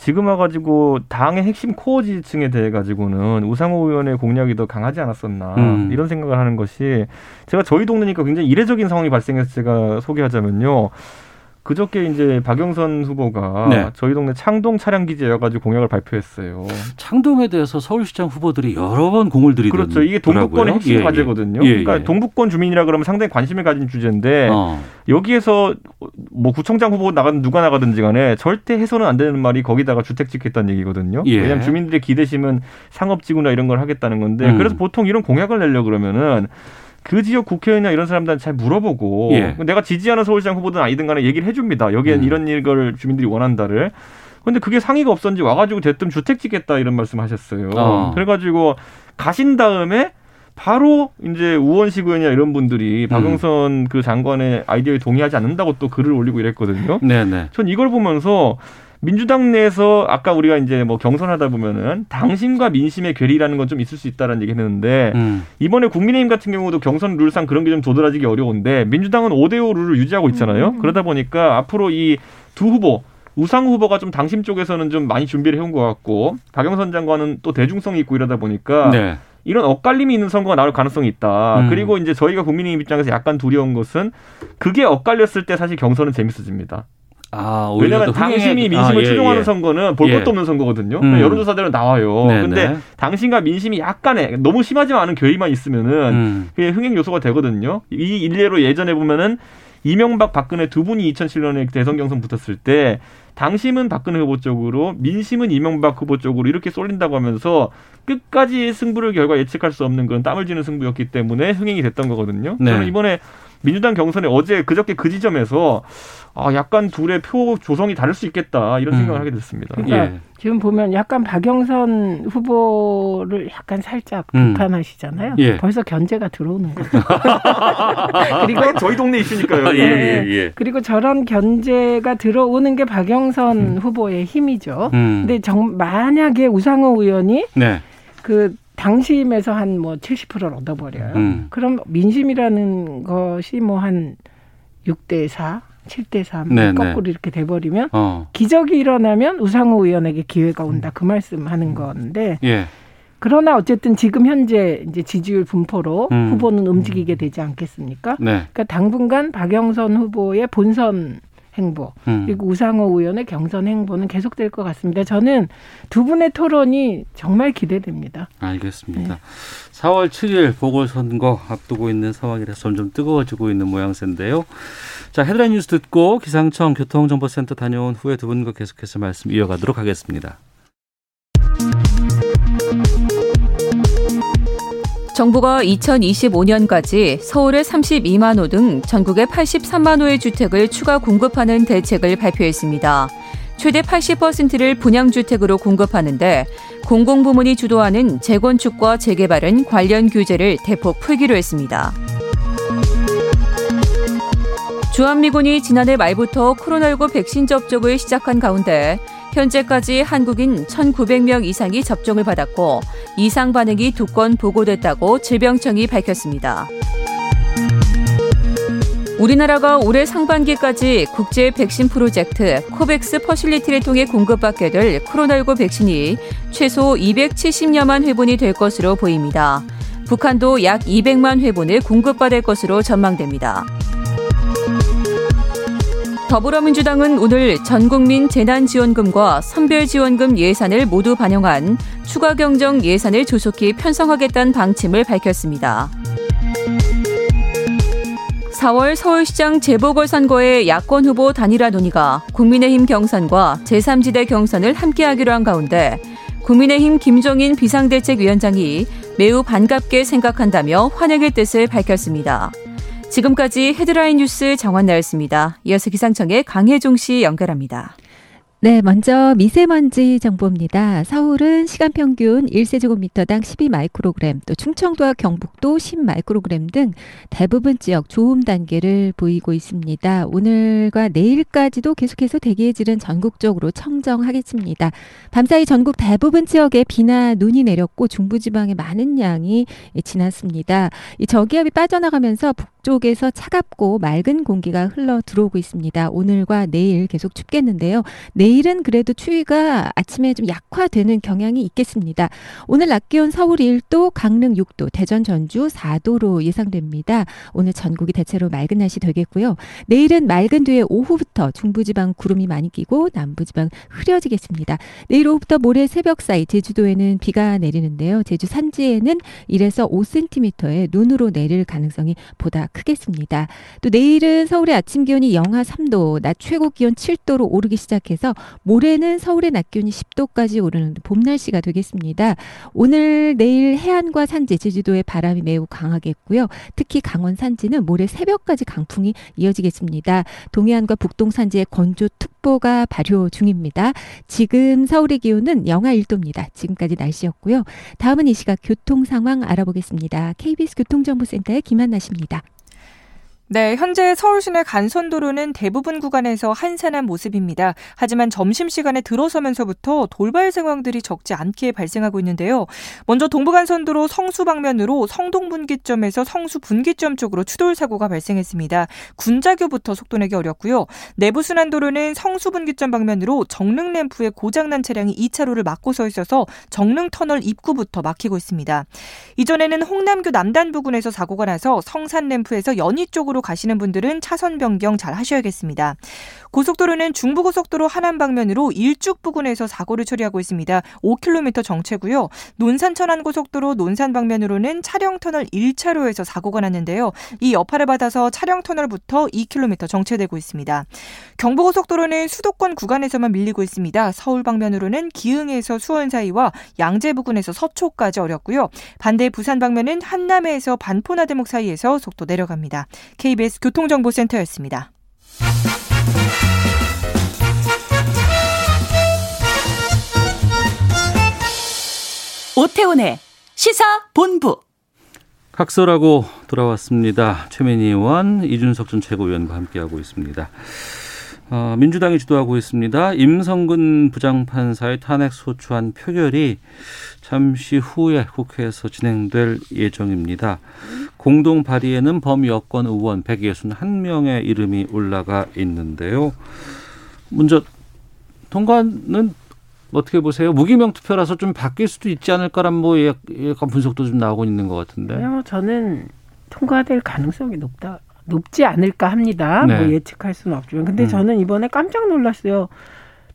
지금 와가지고 당의 핵심 코어 지지층에 대해 가지고는 우상호 의원의 공략이 더 강하지 않았었나 음. 이런 생각을 하는 것이 제가 저희 동네니까 굉장히 이례적인 상황이 발생해서 제가 소개하자면요. 그저께 이제 박영선 후보가 네. 저희 동네 창동 차량 기지에 와가지고 공약을 발표했어요. 창동에 대해서 서울시장 후보들이 여러 번 공을 들이더라고요. 그렇죠. 이게 동북권의 핵심 예, 예. 과제거든요. 예, 그러니까 예. 동북권 주민이라 그러면 상당히 관심을 가진 주제인데 어. 여기에서 뭐 구청장 후보 나가든 누가 나가든지 간에 절대 해서는 안 되는 말이 거기다가 주택 짓겠다는 얘기거든요. 예. 왜냐하면 주민들의 기대심은 상업지구나 이런 걸 하겠다는 건데 음. 그래서 보통 이런 공약을 내려 그러면은 그 지역 국회의원이나 이런 사람들한테 잘 물어보고 예. 내가 지지하는 서울시장 후보든 아니든 간에 얘기를 해줍니다. 여기엔 음. 이런 일을 주민들이 원한다를. 근데 그게 상의가 없었는지 와가지고 대뜸 주택 짓겠다 이런 말씀 하셨어요. 어. 그래가지고 가신 다음에 바로 이제 우원식 의원이나 이런 분들이 박영선 그 장관의 아이디어에 동의하지 않는다고 또 글을 올리고 이랬거든요. 네네. 전 이걸 보면서 민주당 내에서 아까 우리가 이제 뭐 경선하다 보면은 당신과 민심의 괴리라는 건 좀 있을 수 있다라는 얘기 했는데 음. 이번에 국민의힘 같은 경우도 경선 룰상 그런 게 좀 도드라지기 어려운데 민주당은 5대5 룰을 유지하고 있잖아요. 그러다 보니까 앞으로 이 두 후보 우상호 후보가 좀 당심 쪽에서는 좀 많이 준비를 해온 것 같고 박영선 장관은 또 대중성이 있고 이러다 보니까 네. 이런 엇갈림이 있는 선거가 나올 가능성이 있다. 음. 그리고 이제 저희가 국민의힘 입장에서 약간 두려운 것은 그게 엇갈렸을 때 사실 경선은 재밌어집니다. 아, 왜냐하면 당심이 민심을 아, 예, 추종하는 예. 선거는 볼 예. 것도 없는 선거거든요. 음. 여론조사대로 나와요. 네, 근데 네. 당신과 민심이 약간의 너무 심하지만 않은 괴리만 있으면은 음. 그게 흥행 요소가 되거든요. 이 일례로 예전에 보면은 이명박 박근혜 두 분이 2007년에 대선 경선 붙었을 때 당심은 박근혜 후보 쪽으로 민심은 이명박 후보 쪽으로 이렇게 쏠린다고 하면서 끝까지 승부를 결과 예측할 수 없는 그런 땀을 쥐는 승부였기 때문에 흥행이 됐던 거거든요. 네. 저는 이번에 민주당 경선에 어제 그저께 그 지점에서 아, 약간 둘의 표 조성이 다를 수 있겠다 이런 생각을 음. 하게 됐습니다. 그러니까 예. 지금 보면 약간 박영선 후보를 약간 살짝 음. 비판하시잖아요. 예. 벌써 견제가 들어오는 거죠. [laughs] 그리고 저희 동네 이슈니까요. 예, 예, 예. 그리고 저런 견제가 들어오는 게 박영선 후보의 힘이죠. 음. 근데 정 만약에 우상호 의원이 네. 그 당심에서 한 뭐 70%를 얻어버려요. 음. 그럼 민심이라는 것이 뭐 한 6대 4, 7대 3 네, 거꾸로 네. 이렇게 돼버리면 어. 기적이 일어나면 우상호 의원에게 기회가 온다 그 말씀하는 건데 예. 그러나 어쨌든 지금 현재 이제 지지율 분포로 음. 후보는 움직이게 되지 않겠습니까? 네. 그러니까 당분간 박영선 후보의 본선 행보 음. 그리고 우상호 의원의 경선 행보는 계속될 것 같습니다. 저는 두 분의 토론이 정말 기대됩니다. 알겠습니다. 4월 7일 보궐선거 앞두고 있는 상황이라서 점점 뜨거워지고 있는 모양새인데요. 자, 헤드라인 뉴스 듣고 기상청 교통정보센터 다녀온 후에 두 분과 계속해서 말씀 이어가도록 하겠습니다. 정부가 2025년까지 서울의 32만 호 등 전국의 83만 호의 주택을 추가 공급하는 대책을 발표했습니다. 최대 80%를 분양주택으로 공급하는데 공공부문이 주도하는 재건축과 재개발은 관련 규제를 대폭 풀기로 했습니다. 주한미군이 지난해 말부터 코로나19 백신 접종을 시작한 가운데 현재까지 한국인 1,900명 이상이 접종을 받았고 이상 반응이 두 건 보고됐다고 질병청이 밝혔습니다. 우리나라가 올해 상반기까지 국제 백신 프로젝트 코백스 퍼실리티를 통해 공급받게 될 코로나19 백신이 최소 270여만 회분이 될 것으로 보입니다. 북한도 약 200만 회분을 공급받을 것으로 전망됩니다. 더불어민주당은 오늘 전국민 재난지원금과 선별지원금 예산을 모두 반영한 추가 경정 예산을 조속히 편성하겠다는 방침을 밝혔습니다. 4월 서울시장 재보궐선거의 야권 후보 단일화 논의가 국민의힘 경선과 제3지대 경선을 함께하기로 한 가운데 국민의힘 김종인 비상대책위원장이 매우 반갑게 생각한다며 환영의 뜻을 밝혔습니다. 지금까지 헤드라인 뉴스 정원 나였습니다. 이어서 기상청의 강혜종 씨 연결합니다. 네, 먼저 미세먼지 정보입니다. 서울은 시간 평균 1세제곱미터당 12 마이크로그램, 또 충청도와 경북도 10 마이크로그램 등 대부분 지역 좋음 단계를 보이고 있습니다. 오늘과 내일까지도 계속해서 대기의 질은 전국적으로 청정하겠습니다. 밤사이 전국 대부분 지역에 비나 눈이 내렸고 중부지방에 많은 양이 지났습니다. 이 저기압이 빠져나가면서 북쪽에서 차갑고 맑은 공기가 흘러 들어오고 있습니다. 오늘과 내일 계속 춥겠는데요. 내일은 그래도 추위가 아침에 좀 약화되는 경향이 있겠습니다. 오늘 낮 기온 서울 1도, 강릉 6도, 대전 전주 4도로 예상됩니다. 오늘 전국이 대체로 맑은 날씨 되겠고요. 내일은 맑은 뒤에 오후부터 중부지방 구름이 많이 끼고 남부지방 흐려지겠습니다. 내일 오후부터 모레 새벽 사이 제주도에는 비가 내리는데요. 제주 산지에는 1에서 5cm의 눈으로 내릴 가능성이 보다 크겠습니다. 또 내일은 서울의 아침 기온이 영하 3도, 낮 최고 기온 7도로 오르기 시작해서 모레는 서울의 낮 기온이 10도까지 오르는 봄 날씨가 되겠습니다. 오늘 내일 해안과 산지, 제주도의 바람이 매우 강하겠고요. 특히 강원 산지는 모레 새벽까지 강풍이 이어지겠습니다. 동해안과 북동 산지에 건조 특보가 발효 중입니다. 지금 서울의 기온은 영하 1도입니다. 지금까지 날씨였고요. 다음은 이 시각 교통 상황 알아보겠습니다. KBS 교통정보센터의 김한나 씨입니다. 네, 현재 서울 시내 간선도로는 대부분 구간에서 한산한 모습입니다. 하지만 점심시간에 들어서면서부터 돌발 상황들이 적지 않게 발생하고 있는데요. 먼저 동부간선도로 성수 방면으로 성동분기점에서 성수 분기점 쪽으로 추돌 사고가 발생했습니다. 군자교부터 속도 내기 어렵고요. 내부순환도로는 성수 분기점 방면으로 정릉 램프에 고장난 차량이 2차로를 막고 서 있어서 정릉 터널 입구부터 막히고 있습니다. 이전에는 홍남교 남단 부근에서 사고가 나서 성산 램프에서 연희 쪽으로 가시는 분들은 차선 변경 잘 하셔야겠습니다. 고속도로는 중부고속도로 하남 방면으로 일죽 부근에서 사고를 처리하고 있습니다. 5km 정체고요. 논산 천안 고속도로 논산 방면으로는 차량 터널 1차로에서 사고가 났는데요. 이 여파를 받아서 차량 터널부터 2km 정체되고 있습니다. 경부고속도로는 수도권 구간에서만 밀리고 있습니다. 서울 방면으로는 기흥에서 수원 사이와 양재 부근에서 서초까지 어렵고요. 반대 부산 방면은 한남에서 반포나대목 사이에서 속도 내려갑니다. KBS 교통정보센터였습니다. 오태훈의 시사 본부. 각설하고 돌아왔습니다. 최민희 의원, 이준석 전 최고위원과 함께하고 있습니다. 어, 민주당이 주도하고 있습니다. 임성근 부장판사의 탄핵 소추안 표결이 잠시 후에 국회에서 진행될 예정입니다. 공동 발의에는 범여권 의원 161명의 이름이 올라가 있는데요. 먼저 통과는 어떻게 보세요? 무기명 투표라서 좀 바뀔 수도 있지 않을까란 뭐 약간 분석도 좀 나오고 있는 것 같은데. 뭐 저는 통과될 가능성이 높다. 높지 않을까 합니다. 네. 뭐 예측할 수는 없지만. 근데 음. 저는 이번에 깜짝 놀랐어요.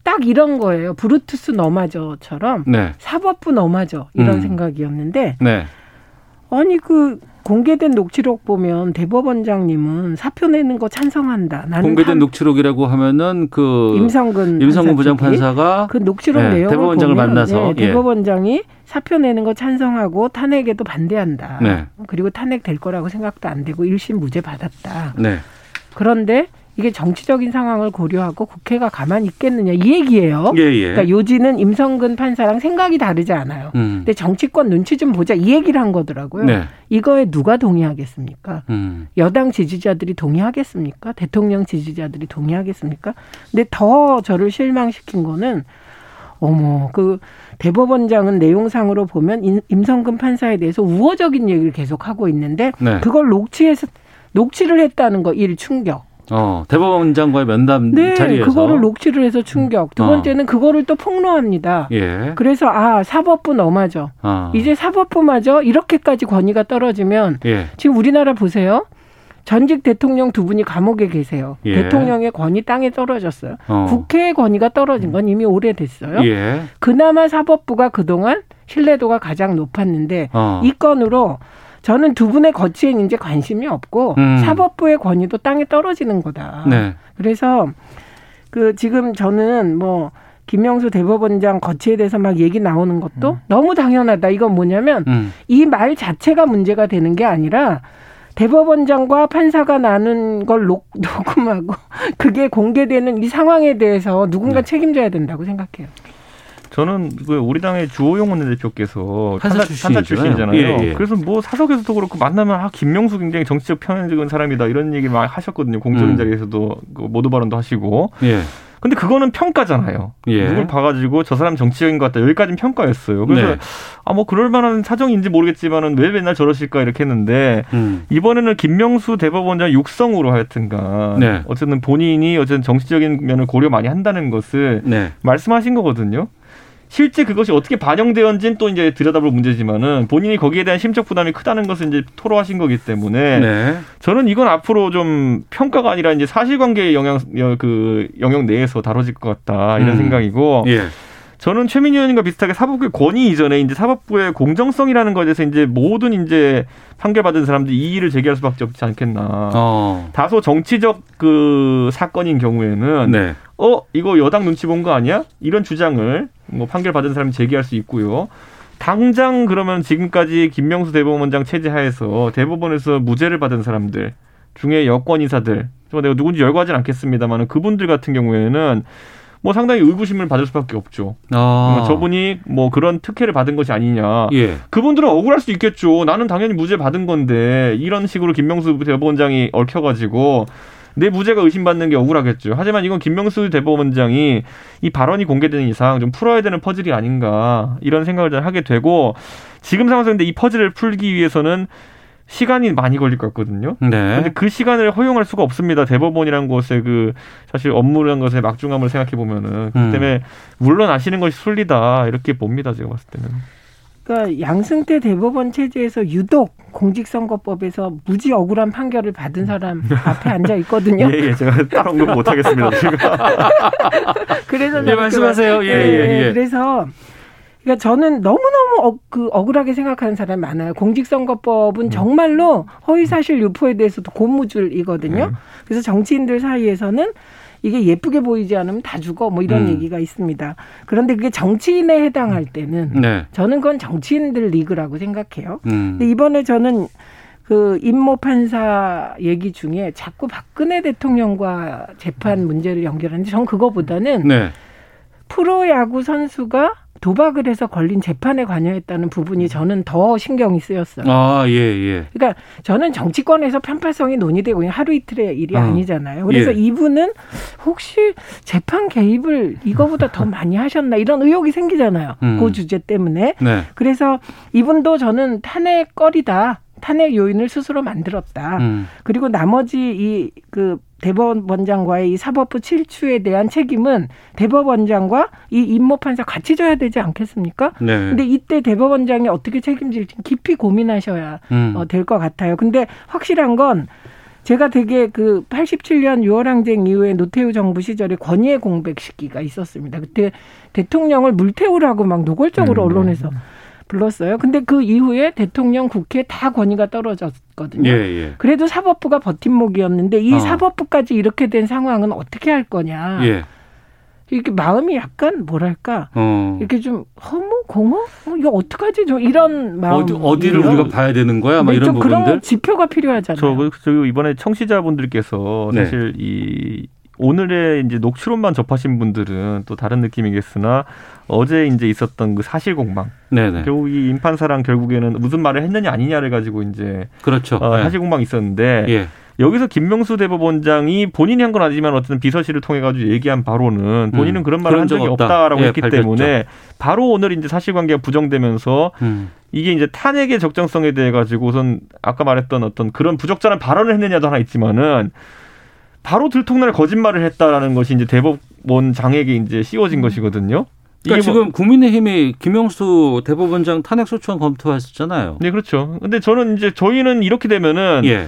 딱 이런 거예요. 브루투스 너마저처럼 네. 사법부 너마저 이런 음. 생각이었는데 네. 아니 그 공개된 녹취록 보면 대법원장님은 사표 내는 거 찬성한다. 나는 공개된 판- 녹취록이라고 하면은 그 임성근 임성근 판사 부장판사가 그 녹취록 네, 내용을 대법원장을 보면 만나서 네, 예. 대법원장이 사표 내는 거 찬성하고 탄핵에도 반대한다. 네. 그리고 탄핵 될 거라고 생각도 안 되고 1심 무죄 받았다. 네. 그런데 이게 정치적인 상황을 고려하고 국회가 가만히 있겠느냐 이 얘기예요. 예, 예. 그러니까 요지는 임성근 판사랑 생각이 다르지 않아요. 음. 근데 정치권 눈치 좀 보자 이 얘기를 한 거더라고요. 네. 이거에 누가 동의하겠습니까? 음. 여당 지지자들이 동의하겠습니까? 대통령 지지자들이 동의하겠습니까? 근데 더 저를 실망시킨 거는 어머 그 대법원장은 내용상으로 보면 임- 임성근 판사에 대해서 우호적인 얘기를 계속 하고 있는데 네. 그걸 녹취해서 녹취를 했다는 거 일 충격. 어, 대법원장과의 면담 네, 자리에서 그거를 녹취를 해서 충격. 두 어. 번째는 그거를 또 폭로합니다. 예. 그래서 아 사법부 넘어져. 아. 이제 사법부마저 이렇게까지 권위가 떨어지면 예. 지금 우리나라 보세요. 전직 대통령 두 분이 감옥에 계세요. 예. 대통령의 권위 땅에 떨어졌어요. 어. 국회의 권위가 떨어진 건 이미 오래됐어요. 예. 그나마 사법부가 그동안 신뢰도가 가장 높았는데 어. 이 건으로 저는 두 분의 거치엔 이제 관심이 없고 음. 사법부의 권위도 땅에 떨어지는 거다. 네. 그래서 그 지금 저는 뭐 김명수 대법원장 거치에 대해서 막 얘기 나오는 것도 너무 당연하다. 이건 뭐냐면 음. 이말 자체가 문제가 되는 게 아니라 대법원장과 판사가 나눈 걸 녹, [laughs] 녹음하고 그게 공개되는 이 상황에 대해서 누군가 네. 책임져야 된다고 생각해요. 저는 그 우리 당의 주호영 원내대표께서 판사 판사, 출신이잖아요. 예, 예. 그래서 뭐 사석에서도 그렇고 만나면 아 김명수 굉장히 정치적 편향적인 사람이다 이런 얘기 많이 하셨거든요. 공적인 음. 자리에서도 그 모두 발언도 하시고. 예. 근데 그거는 평가잖아요. 예. 누굴 봐가지고 저 사람 정치적인 것 같다. 여기까지는 평가였어요. 그래서 네. 아뭐 그럴 만한 사정인지 모르겠지만은 왜 맨날 저러실까 이렇게 했는데 음. 이번에는 김명수 대법원장 육성으로 하여튼가 네. 어쨌든 본인이 어쨌든 정치적인 면을 고려 많이 한다는 것을 네. 말씀하신 거거든요. 실제 그것이 어떻게 반영되었는지는 또 이제 들여다볼 문제지만은 본인이 거기에 대한 심적 부담이 크다는 것을 이제 토로하신 거기 때문에 네. 저는 이건 앞으로 좀 평가가 아니라 이제 사실관계의 영향 여- 그 영역 내에서 다뤄질 것 같다 이런 음. 생각이고 예. 저는 최민희 의원님과 비슷하게 사법부의 권위 이전에 이제 사법부의 공정성이라는 것에 대해서 이제 모든 이제 판결받은 사람들이 이의를 제기할 수밖에 없지 않겠나. 어. 다소 정치적 그 사건인 경우에는 네. 어 이거 여당 눈치 본 거 아니야? 이런 주장을 뭐 판결 받은 사람이 제기할 수 있고요. 당장 그러면 지금까지 김명수 대법원장 체제 하에서 대법원에서 무죄를 받은 사람들 중에 여권 인사들 뭐 내가 누군지 열거하진 않겠습니다만 그분들 같은 경우에는 뭐 상당히 의구심을 받을 수밖에 없죠. 아. 뭐 저분이 뭐 그런 특혜를 받은 것이 아니냐. 예. 그분들은 억울할 수 있겠죠. 나는 당연히 무죄 받은 건데 이런 식으로 김명수 대법원장이 얽혀가지고 내 무죄가 의심받는 게 억울하겠죠. 하지만 이건 김명수 대법원장이 이 발언이 공개되는 이상 좀 풀어야 되는 퍼즐이 아닌가 이런 생각을 좀 하게 되고 지금 상황에서 근데 이 퍼즐을 풀기 위해서는 시간이 많이 걸릴 것 같거든요. 네. 근데 그 시간을 허용할 수가 없습니다. 대법원이란 곳의 그 사실 업무라는 것의 막중함을 생각해 보면은 그 음. 때문에 물러나시는 것이 순리다 이렇게 봅니다. 제가 봤을 때는. 그러니까 양승태 대법원 체제에서 유독 공직선거법에서 무지 억울한 판결을 받은 사람 [laughs] 앞에 앉아 있거든요. 예, 예, 제가 따로 언급 [laughs] 못 하겠습니다. 지금. 그래서 예, 말씀하세요. 말- 예, 예, 예. 그래서 그러니까 저는 너무너무 억, 그 억울하게 생각하는 사람이 많아요. 공직선거법은 정말로 허위사실 유포에 대해서도 고무줄이거든요. 그래서 정치인들 사이에서는 이게 예쁘게 보이지 않으면 다 죽어 뭐 이런 음. 얘기가 있습니다. 그런데 그게 정치인에 해당할 때는 네. 저는 그건 정치인들 리그라고 생각해요. 음. 근데 이번에 저는 그 임모 판사 얘기 중에 자꾸 박근혜 대통령과 재판 문제를 연결하는데 전 그거보다는 네. 프로야구 선수가 도박을 해서 걸린 재판에 관여했다는 부분이 저는 더 신경이 쓰였어요. 아, 예, 예. 그러니까 저는 정치권에서 편파성이 논의되고 있는 하루 이틀의 일이 어. 아니잖아요. 그래서 예. 이분은 혹시 재판 개입을 이거보다 더 많이 하셨나 이런 의혹이 생기잖아요. 음. 그 주제 때문에. 네. 그래서 이분도 저는 탄핵거리다. 탄핵 요인을 스스로 만들었다. 음. 그리고 나머지 이 그 대법원장과의 이 사법부 칠추에 대한 책임은 대법원장과 이 임모 판사 같이 져야 되지 않겠습니까? 네. 근데 이때 대법원장이 어떻게 책임질지 깊이 고민하셔야 음. 어, 될 것 같아요. 근데 확실한 건 제가 되게 그 87년 6월 항쟁 이후에 노태우 정부 시절에 권위의 공백 시기가 있었습니다. 그때 대통령을 물태우라고 막 노골적으로 음, 네. 언론에서 불렀어요. 근데 그 이후에 대통령 국회 다 권위가 떨어졌거든요. 예, 예. 그래도 사법부가 버팀목이었는데 이 어. 사법부까지 이렇게 된 상황은 어떻게 할 거냐. 예. 이렇게 마음이 약간 뭐랄까 어. 이렇게 좀 허무 공허 어, 이거 어떡하지 좀 이런 마음 어디, 어디를 우리가 봐야 되는 거야? 막 이런 부분들. 그런 지표가 필요하잖아요. 저, 그- 저 이번에 청취자분들께서 네. 사실 이 오늘의 이제 녹취록만 접하신 분들은 또 다른 느낌이겠으나 어제 이제 있었던 그 사실 공방. 네네. 결국 이 임판사랑 결국에는 무슨 말을 했느냐 아니냐를 가지고 이제 그렇죠. 어, 예. 사실 공방이 있었는데 예. 여기서 김명수 대법원장이 본인이 한 건 아니지만 어쨌든 비서실을 통해 가지고 얘기한 바로는 본인은 음, 그런 말을 한적 적이 없다. 없다 라고 예, 했기 밝혔죠. 때문에 바로 오늘 이제 사실관계가 부정되면서 음. 이게 이제 탄핵의 적정성에 대해 가지고 우선 아까 말했던 어떤 그런 부적절한 발언을 했느냐도 하나 있지만은 바로 들통날 거짓말을 했다라는 것이 이제 대법원장에게 이제 씌워진 것이거든요. 그러니까 뭐- 지금 국민의힘이 김영수 대법원장 탄핵 소추안 검토했었잖아요. 네, 그렇죠. 근데 저는 이제 저희는 이렇게 되면은 예.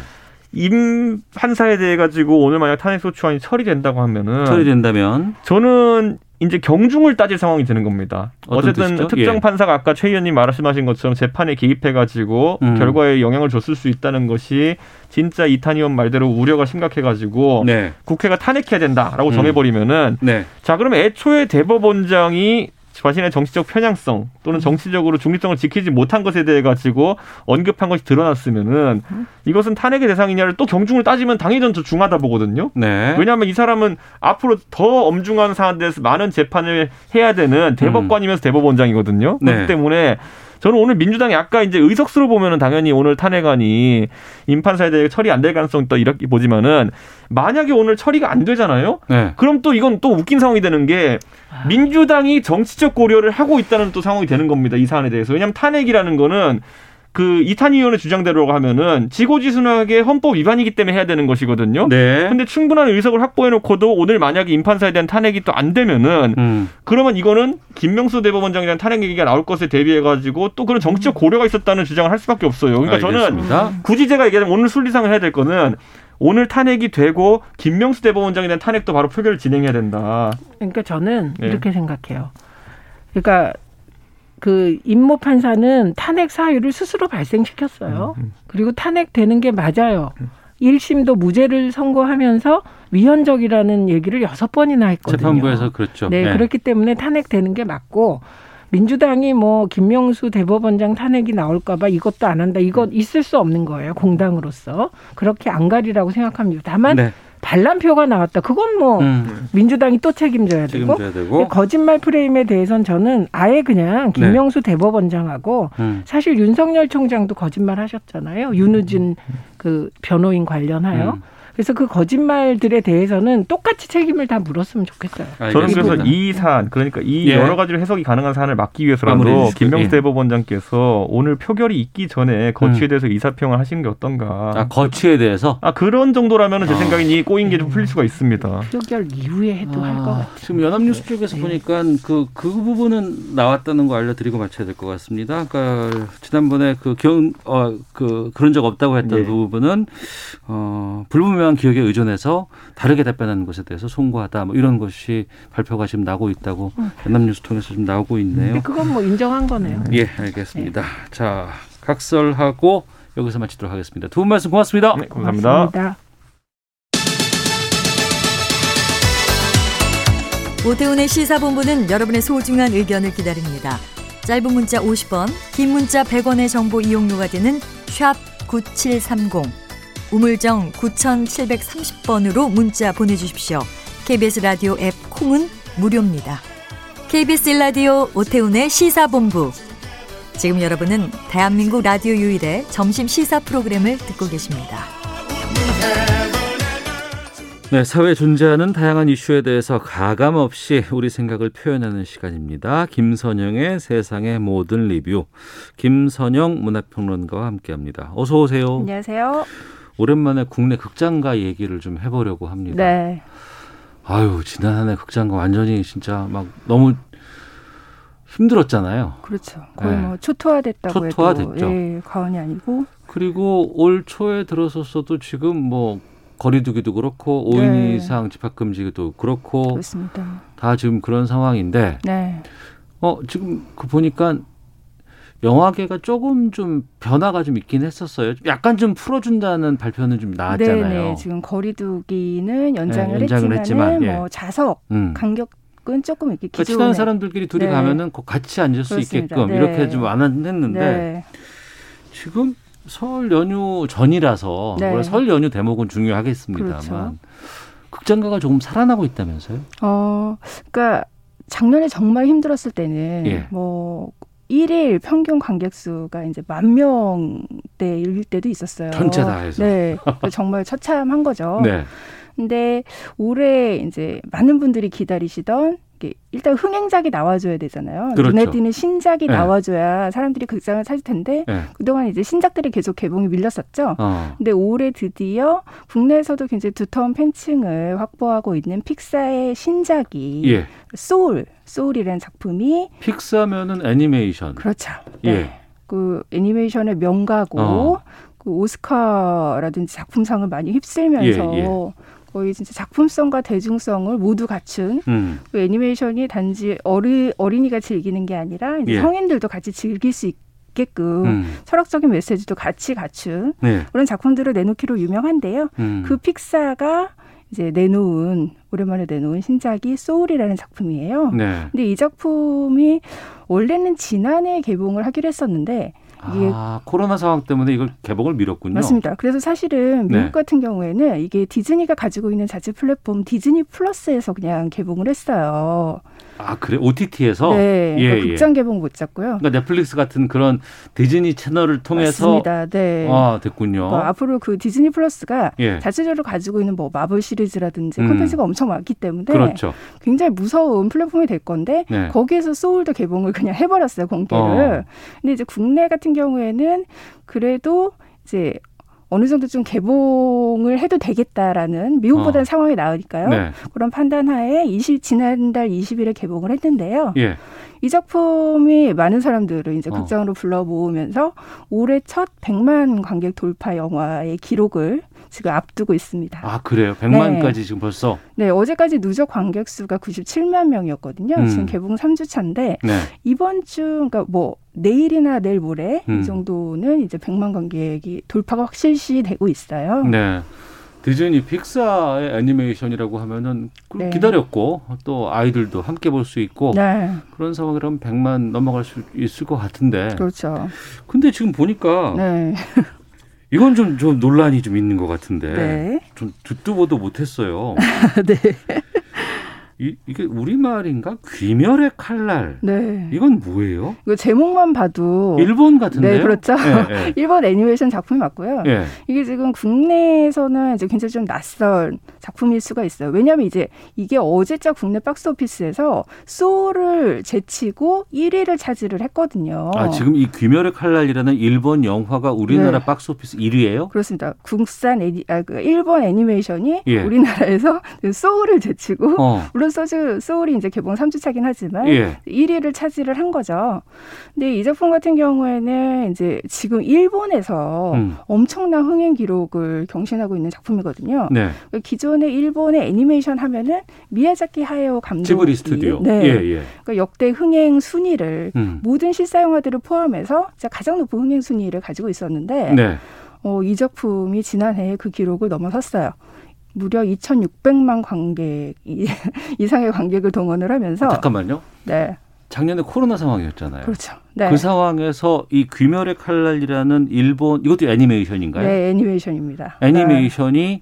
임 판사에 대해 가지고 오늘 만약 탄핵 소추안이 처리된다고 하면은 처리된다면 저는 이제 경중을 따질 상황이 되는 겁니다. 어쨌든 뜻이죠? 특정 예. 판사가 아까 최 의원님 말씀하신 것처럼 재판에 개입해 가지고 음. 결과에 영향을 줬을 수 있다는 것이 진짜 이탄 의원 말대로 우려가 심각해 가지고 네. 국회가 탄핵해야 된다라고 음. 정해버리면은 네. 자 그러면 애초에 대법원장이 자신의 정치적 편향성 또는 정치적으로 중립성을 지키지 못한 것에 대해 가지고 언급한 것이 드러났으면은 이것은 탄핵의 대상이냐를 또 경중을 따지면 당연히 더 중하다 보거든요. 네. 왜냐하면 이 사람은 앞으로 더 엄중한 사안에 대해서 많은 재판을 해야 되는 대법관이면서 대법원장이거든요. 그렇기 네. 때문에 저는 오늘 민주당이 아까 이제 의석수로 보면은 당연히 오늘 탄핵안이 임판사에 대해 처리 안 될 가능성이 또 이렇게 보지만은 만약에 오늘 처리가 안 되잖아요. 네. 그럼 또 이건 또 웃긴 상황이 되는 게 민주당이 정치적 고려를 하고 있다는 또 상황이 되는 겁니다. 이 사안에 대해서. 왜냐하면 탄핵이라는 거는 그 이탄희 의원의 주장대로 하면은 지고지순하게 헌법 위반이기 때문에 해야 되는 것이거든요. 네. 근데 충분한 의석을 확보해 놓고도 오늘 만약에 임판사에 대한 탄핵이 또 안 되면은 음. 그러면 이거는 김명수 대법원장에 대한 탄핵 얘기가 나올 것에 대비해 가지고 또 그런 정치적 고려가 있었다는 주장을 할 수밖에 없어요. 그러니까 저는 알겠습니다. 굳이 제가 얘기하자면 오늘 순리상을 해야 될 거는 오늘 탄핵이 되고 김명수 대법원장에 대한 탄핵도 바로 표결을 진행해야 된다. 그러니까 저는 네. 이렇게 생각해요. 그러니까 그 임모 판사는 탄핵 사유를 스스로 발생시켰어요. 음, 그리고 탄핵되는 게 맞아요. 1심도 무죄를 선고하면서 위헌적이라는 얘기를 여섯 번이나 했거든요. 재판부에서 그렇죠. 네, 그렇기 때문에 탄핵되는 게 맞고 민주당이 뭐 김명수 대법원장 탄핵이 나올까봐 이것도 안 한다. 이거 있을 수 없는 거예요. 공당으로서 그렇게 안 가리라고 생각합니다. 다만 네. 반란표가 나왔다. 그건 뭐 음. 민주당이 또 책임져야 되고, 책임져야 되고. 거짓말 프레임에 대해서는 저는 아예 그냥 김명수 대법원장하고 음. 사실 윤석열 총장도 거짓말 하셨잖아요. 윤우진 그 변호인 관련하여. 음. 그래서 그 거짓말들에 대해서는 똑같이 책임을 다 물었으면 좋겠어요. 저는 그래서 알겠습니다. 이 사안 그러니까 이 예. 여러 가지로 해석이 가능한 사안을 막기 위해서라도. 김명수 예. 대법원장께서 오늘 표결이 있기 전에 거취에 대해서 의사표명을 하시는 게 어떤가. 아, 거취에 대해서 아 그런 정도라면 제 생각엔 이 꼬인 게 좀 풀릴 수가 있습니다. 표결 이후에 해도 할것 같아요. 지금 연합뉴스 쪽에서 보니까 그, 그 부분은 나왔다는 거 알려드리고 마쳐야 될 것 같습니다. 그러니까 지난번에 그 경, 어, 그, 그런 적 없다고 했던 예. 그 부분은, 어, 불분명 한 기억에 의존해서 다르게 답변하는 것에 대해서 송구하다. 뭐 이런 것이 발표가 지금 나고 있다고 음. 연합뉴스 통해서 좀 나오고 있네요. 그건 뭐 인정한 거네요. 예, 알겠습니다. 자, 각설하고 여기서 마치도록 하겠습니다. 두 분 말씀 고맙습니다. 네, 감사합니다. 고맙습니다. 오태훈의 시사본부는 여러분의 소중한 의견을 기다립니다. 짧은 문자 50원, 긴 문자 100원의 정보 이용료가 되는 샵 9730, 우물정 9730번으로 문자 보내주십시오. KBS 라디오 앱 콩은 무료입니다. KBS 라디오 오태훈의 시사본부. 지금 여러분은 대한민국 라디오 유일의 점심 시사 프로그램을 듣고 계십니다. 네, 사회에 존재하는 다양한 이슈에 대해서 가감 없이 우리 생각을 표현하는 시간입니다. 김선영의 세상의 모든 리뷰. 김선영 문화평론가와 함께합니다. 어서 오세요. 안녕하세요. 오랜만에 국내 극장가 얘기를 좀 해보려고 합니다. 네. 아유 지난 한 해 극장가 완전히 진짜 막 너무 힘들었잖아요. 그렇죠. 거의 네. 뭐 초토화됐다고 초토화됐죠. 해도 예, 과언이 아니고. 그리고 올 초에 들어섰어도 지금 뭐 거리두기도 그렇고 5인 네. 이상 집합 금지도 그렇고 그렇습니다. 다 지금 그런 상황인데 네. 어 지금 그 보니까 영화계가 조금 좀 변화가 좀 있긴 했었어요. 약간 좀 풀어준다는 발표는 좀 나왔잖아요. 네, 네. 지금 거리두기는 연장을, 네, 연장을 했지만, 예. 뭐 자석 음. 간격 은 조금 이렇게 그러니까 친한 사람들끼리 둘이 네. 가면은 꼭 같이 앉을 수 그렇습니다. 있게끔 네. 이렇게 좀 완화했는데 네. 지금 설 연휴 전이라서 네. 물론 설 연휴 대목은 중요하겠습니다만 그렇죠. 극장가가 조금 살아나고 있다면서요? 어, 그러니까 작년에 정말 힘들었을 때는 예. 뭐 일일 평균 관객 수가 이제 만 명대일 때도 있었어요. 전체 다 해서. 네. 정말 처참한 거죠. [laughs] 네. 근데 올해 이제 많은 분들이 기다리시던 일단 흥행작이 나와줘야 되잖아요. 그렇죠. 눈에 띄는 신작이 네. 나와줘야 사람들이 극장을 찾을 텐데 네. 그동안 이제 신작들이 계속 개봉이 밀렸었죠. 어. 근데 올해 드디어 국내에서도 굉장히 두터운 팬층을 확보하고 있는 픽사의 신작이 예. 소울, 소울이라는 작품이 픽사면은 애니메이션. 그렇죠. 예. 그 애니메이션의 명가고 어. 그 오스카라든지 작품상을 많이 휩쓸면서 예, 예. 거의 진짜 작품성과 대중성을 모두 갖춘 음. 그 애니메이션이 단지 어리, 어린이가 즐기는 게 아니라 예. 성인들도 같이 즐길 수 있게끔 음. 철학적인 메시지도 같이 갖춘 네. 그런 작품들을 내놓기로 유명한데요. 음. 그 픽사가 이제 내놓은 오랜만에 내놓은 신작이 소울이라는 작품이에요. 네. 근데 이 작품이 원래는 지난해 개봉을 하기로 했었는데 이게 아, 코로나 상황 때문에 이걸 개봉을 미뤘군요. 맞습니다. 그래서 사실은 미국 네. 같은 경우에는 이게 디즈니가 가지고 있는 자체 플랫폼 디즈니 플러스에서 그냥 개봉을 했어요. 아, 그래? OTT에서? 네, 예, 그러니까 예. 극장 개봉 못 잡고요. 그러니까 넷플릭스 같은 그런 디즈니 채널을 통해서 맞습니다. 네. 아, 됐군요. 그러니까 앞으로 그 디즈니 플러스가 예. 자체적으로 가지고 있는 뭐 마블 시리즈라든지 음. 콘텐츠가 엄청 많기 때문에 그렇죠. 굉장히 무서운 플랫폼이 될 건데 네. 거기에서 소울도 개봉을 그냥 해버렸어요 공개를. 어. 근데 이제 국내 같은 경우에는 그래도 이제 어느 정도 좀 개봉을 해도 되겠다라는 미국보다는 어. 상황이 나으니까요. 네. 그런 판단하에 20, 지난달 20일에 개봉을 했는데요. 예. 이 작품이 많은 사람들을 이제 어. 극장으로 불러 모으면서 올해 첫 100만 관객 돌파 영화의 기록을 지금 앞두고 있습니다. 아, 그래요? 100만까지 지금 벌써? 네, 어제까지 누적 관객 수가 97만 명이었거든요. 음. 지금 개봉 3주 차인데 네. 이번 주 그러니까 뭐 내일이나 내일 모레 음. 이 정도는 이제 100만 관객이 돌파가 확실시 되고 있어요. 네. 디즈니 픽사의 애니메이션이라고 하면은 그 네. 기다렸고 또 아이들도 함께 볼 수 있고 네. 그런 상황이라면 100만 넘어갈 수 있을 것 같은데. 그렇죠. 근데 지금 보니까 네. [laughs] 이건 좀, 좀 논란이 좀 있는 것 같은데 네. 좀 듣도 보도 못했어요. [laughs] 네. 이, 이게 우리말인가? 귀멸의 칼날. 네. 이건 뭐예요? 이거 제목만 봐도 일본 같은데요? 네, 그렇죠. 예, 예. [laughs] 일본 애니메이션 작품이 맞고요. 예. 이게 지금 국내에서는 이제 굉장히 좀 낯선 작품일 수가 있어요. 왜냐하면 이제 이게 어제자 국내 박스 오피스에서 소울을 제치고 1위를 차지를 했거든요. 아, 지금 이 귀멸의 칼날이라는 일본 영화가 우리나라 네. 박스 오피스 1위예요? 그렇습니다. 국산 애니, 아, 그 일본 애니메이션이 예. 우리나라에서 [laughs] 소울을 제치고 어. 물론 소주 소울이 이제 개봉 3주 차긴 하지만 예. 1위를 차지를 한 거죠. 근데 이 작품 같은 경우에는 이제 지금 일본에서 음. 엄청난 흥행 기록을 경신하고 있는 작품이거든요. 네. 그 기존의 일본의 애니메이션 하면은 미야자키 하야오 감독이 지브리 스튜디오. 네. 예, 예. 그러니까 역대 흥행 순위를 음. 모든 실사 영화들을 포함해서 가장 높은 흥행 순위를 가지고 있었는데 네. 어, 이 작품이 지난해에 그 기록을 넘어섰어요. 무려 2,600만 관객 이- [laughs] 이상의 관객을 동원을 하면서 잠깐만요. 네. 작년에 코로나 상황이었잖아요. 그렇죠. 네. 그 상황에서 이 귀멸의 칼날이라는 일본 이것도 애니메이션인가요? 네, 애니메이션입니다. 애니메이션이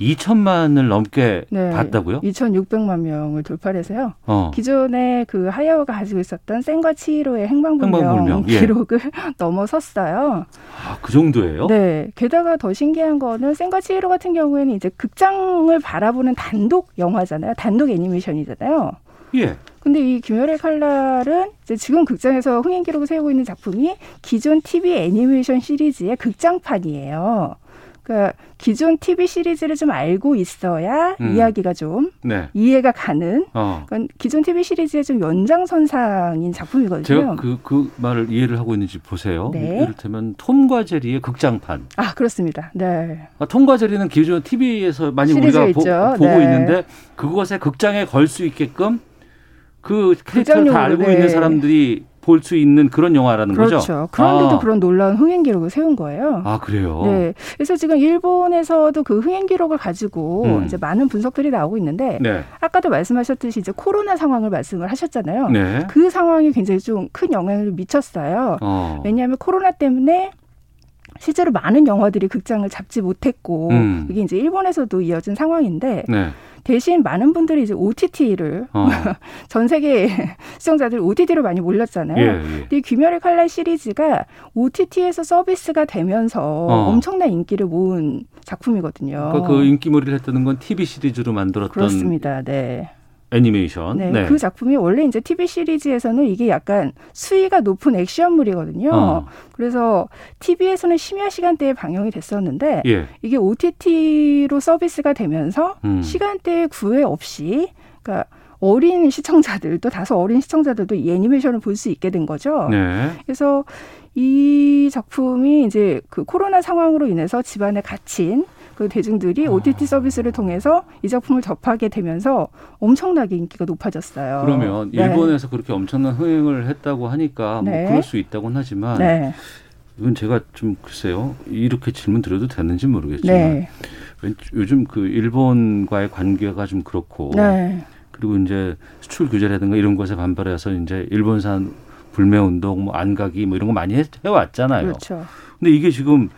2천만을 넘게 네. 봤다고요? 2,600만 명을 돌파를 해서요. 어. 기존에 그 하야오가 가지고 있었던 센과 치히로의 행방불명, 행방불명, 예. 기록을 [laughs] 넘어섰어요. 아, 그 정도예요? 네. 게다가 더 신기한 거는 센과 치히로 같은 경우에는 이제 극장을 바라보는 단독 영화잖아요. 단독 애니메이션이잖아요. 예. 근데 이 김열의 칼날은 이제 지금 극장에서 흥행 기록을 세우고 있는 작품이 기존 TV 애니메이션 시리즈의 극장판이에요. 그러니까 기존 TV 시리즈를 좀 알고 있어야 음. 이야기가 좀 네. 이해가 가는 어. 그러니까 기존 TV 시리즈의 좀 연장선상인 작품이거든요. 제가 그, 그 말을 이해를 하고 있는지 보세요. 네. 이를테면 톰과 제리의 극장판. 아 그렇습니다. 네. 아, 톰과 제리는 기존 TV에서 많이 우리가 보. 고 네. 있는데 그것에 극장에 걸 수 있게끔 그 캐릭터를 다 알고 네. 있는 사람들이 볼 수 있는 그런 영화라는 거죠. 그렇죠. 그런데도 아. 그런 놀라운 흥행 기록을 세운 거예요. 아 그래요. 네. 그래서 지금 일본에서도 그 흥행 기록을 가지고 음. 이제 많은 분석들이 나오고 있는데 네. 아까도 말씀하셨듯이 이제 코로나 상황을 말씀을 하셨잖아요. 네. 그 상황이 굉장히 좀 큰 영향을 미쳤어요. 어. 왜냐하면 코로나 때문에 실제로 많은 영화들이 극장을 잡지 못했고 음. 이게 이제 일본에서도 이어진 상황인데 네. 대신 많은 분들이 이제 OTT를 어. [laughs] 전 세계 [laughs] 시청자들 OTT로 많이 몰렸잖아요. 예, 예. 이 귀멸의 칼날 시리즈가 OTT에서 서비스가 되면서 어. 엄청난 인기를 모은 작품이거든요. 그러니까 그 인기몰이를 했다는 건 TV 시리즈로 만들었던 그렇습니다. 네. 애니메이션. 네, 그 작품이 원래 이제 TV 시리즈에서는 이게 약간 수위가 높은 액션물이거든요. 어. 그래서 TV에서는 심야 시간대에 방영이 됐었는데 예. 이게 OTT로 서비스가 되면서 음. 시간대에 구애 없이 그러니까 어린 시청자들도 다소 어린 시청자들도 이 애니메이션을 볼 수 있게 된 거죠. 네. 그래서 이 작품이 이제 그 코로나 상황으로 인해서 집안에 갇힌 그 대중들이 OTT 서비스를 통해서 이 작품을 접하게 되면서 엄청나게 인기가 높아졌어요. 그러면 네. 일본에서 그렇게 엄청난 흥행을 했다고 하니까 뭐 네. 그럴 수 있다고는 하지만 네. 이건 제가 좀 글쎄요 이렇게 질문 드려도 되는지 모르겠지만 네. 왠- 요즘 그 일본과의 관계가 좀 그렇고 네. 그리고 이제 수출 규제라든가 이런 것에 반발해서 이제 일본산 불매 운동, 뭐 안가기 뭐 이런 거 많이 해, 해왔잖아요. 그렇죠. 근데 이게 지금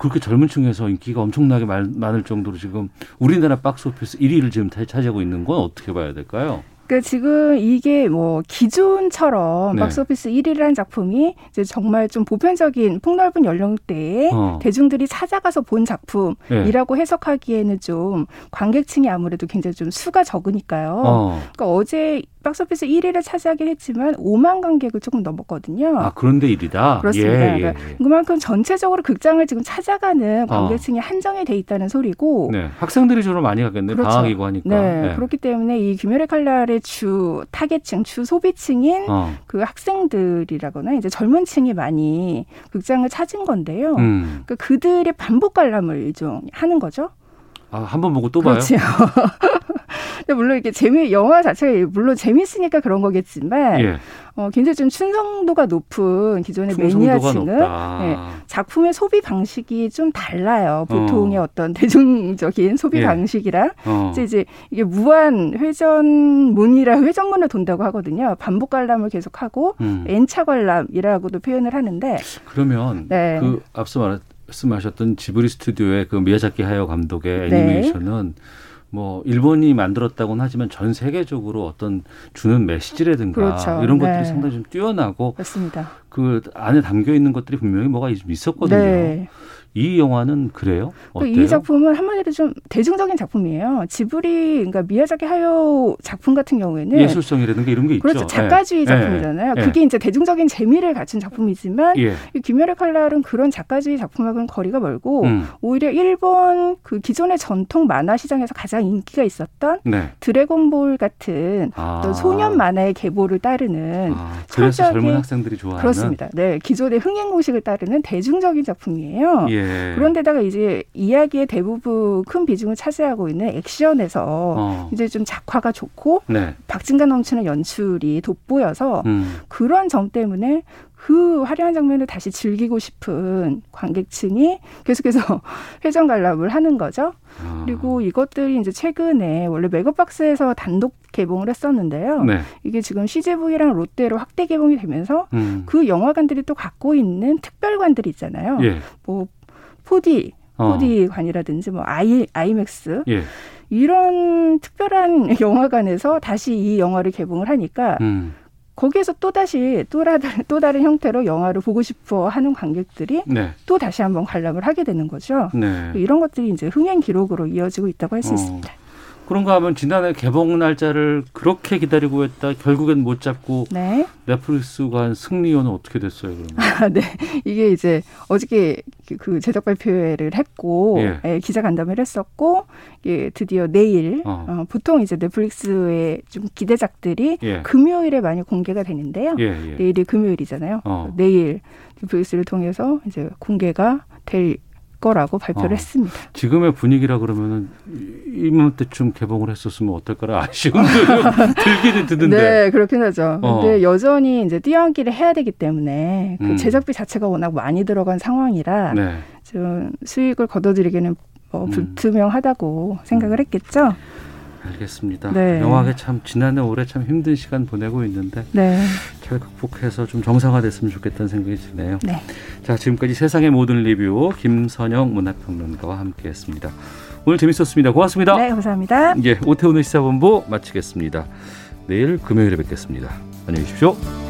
그렇게 젊은 층에서 인기가 엄청나게 많, 많을 정도로 지금 우리나라 박스오피스 1위를 지금 타- 차지하고 있는 건 어떻게 봐야 될까요? 그러니까 지금 이게 뭐 기존처럼 네. 박스오피스 1위를 한 작품이 이제 정말 좀 보편적인 폭넓은 연령대에 어. 대중들이 찾아가서 본 작품이라고 네. 해석하기에는 좀 관객층이 아무래도 굉장히 좀 수가 적으니까요. 어. 그러니까 어제 박스오피스 1위를 차지하긴 했지만 5만 관객을 조금 넘었거든요. 아 그런데 1위다. 그렇습니다. 예, 예, 그러니까 예. 그만큼 전체적으로 극장을 지금 찾아가는 어. 관객층이 한정이 돼 있다는 소리고 네, 학생들이 주로 많이 가겠네. 그렇죠. 방학이고 하니까. 네, 네. 그렇기 때문에 이 귀멸의 칼날의 주 타겟층, 주 소비층인 어. 그 학생들이라거나 이제 젊은 층이 많이 극장을 찾은 건데요. 음. 그러니까 그들의 반복 관람을 좀 하는 거죠. 아, 한 번 보고 또 봐요. 그렇죠. [laughs] 근데 물론 이게 재미 영화 자체가 물론 재밌으니까 그런 거겠지만 예. 어, 굉장히 좀 충성도가 높은 기존의 매니아층은. 예, 작품의 소비 방식이 좀 달라요. 보통의 어. 떤 대중적인 소비 예. 방식이랑 어. 이제 이제 이게 무한 회전문이라 회전문을 돈다고 하거든요. 반복 관람을 계속하고 음. N차 관람이라고도 표현을 하는데 그러면 네. 그 앞서 말 씀하셨던 지브리 스튜디오의 그 미야자키 하야 감독의 네. 애니메이션은 뭐 일본이 만들었다고는 하지만 전 세계적으로 어떤 주는 메시지라든가 그렇죠. 이런 네. 것들이 상당히 좀 뛰어나고 맞습니다. 그 안에 담겨 있는 것들이 분명히 뭐가 좀 있었거든요. 네. 이 영화는 그래요? 그 어때요? 이 작품은 한마디로 좀 대중적인 작품이에요. 지브리, 그러니까 미야자키 하요 작품 같은 경우에는 예술성이라든가 이런 게 있죠. 그렇죠. 작가주의 예. 작품이잖아요. 예. 그게 이제 대중적인 재미를 갖춘 작품이지만 예. 이 귀멸의 칼날은 그런 작가주의 작품하고는 거리가 멀고 음. 오히려 일본 그 기존의 전통 만화 시장에서 가장 인기가 있었던 네. 드래곤볼 같은 아. 어떤 소년 만화의 계보를 따르는 그래서 철저하게- 젊은 학생들이 좋아하는 그렇습니다. 네, 기존의 흥행 공식을 따르는 대중적인 작품이에요. 예. 그런데다가 이제 이야기의 대부분 큰 비중을 차지하고 있는 액션에서 어. 이제 좀 작화가 좋고 네. 박진감 넘치는 연출이 돋보여서 음. 그런 점 때문에 그 화려한 장면을 다시 즐기고 싶은 관객층이 계속해서 [laughs] 회전 관람을 하는 거죠. 아. 그리고 이것들이 이제 최근에 원래 메가박스에서 단독 개봉을 했었는데요. 네. 이게 지금 CGV랑 롯데로 확대 개봉이 되면서 음. 그 영화관들이 또 갖고 있는 특별관들이 있잖아요. 예. 뭐 4D, 어. 4D관이라든지 뭐 아이 아이맥스 예. 이런 특별한 [laughs] 영화관에서 다시 이 영화를 개봉을 하니까 음. 거기에서 또 다시 또 다른 또 다른 형태로 영화를 보고 싶어 하는 관객들이 네. 또 다시 한번 관람을 하게 되는 거죠. 네. 이런 것들이 이제 흥행 기록으로 이어지고 있다고 할수 어. 있습니다. 그런가 하면 지난해 개봉 날짜를 그렇게 기다리고 했다 결국엔 못 잡고 네. 넷플릭스가 한 승리요는 어떻게 됐어요 그러면? [laughs] 아, 네. 이게 이제 어저께 그- 그 제작 발표회를 했고 예. 예, 기자 간담회를 했었고 예, 드디어 내일 어. 어, 보통 이제 넷플릭스의 좀 기대작들이 예. 금요일에 많이 공개가 되는데요. 예, 예. 내일이 금요일이잖아요. 어. 내일 넷플릭스를 통해서 이제 공개가 될 거라고 발표를 어. 했습니다. 지금의 분위기라 그러면은 이- 이맘때쯤 개봉을 했었으면 어떨까라 아쉬움도 [laughs] 들기는 드는데. 네, 그렇긴 하죠. 어. 근데 여전히 이제 뛰어넘기를 해야 되기 때문에 그 음. 제작비 자체가 워낙 많이 들어간 상황이라 네. 좀 수익을 거둬들이기는 뭐 음. 불투명하다고 생각을 했겠죠. 알겠습니다. 네. 영화계 참 지난해 올해 참 힘든 시간 보내고 있는데 네. 잘 극복해서 좀 정상화됐으면 좋겠다는 생각이 드네요. 네. 자 지금까지 세상의 모든 리뷰 김선영 문화평론가와 함께했습니다. 오늘 재밌었습니다. 고맙습니다. 네, 감사합니다. 예, 오태훈의 시사본부 마치겠습니다. 내일 금요일에 뵙겠습니다. 안녕히 계십시오.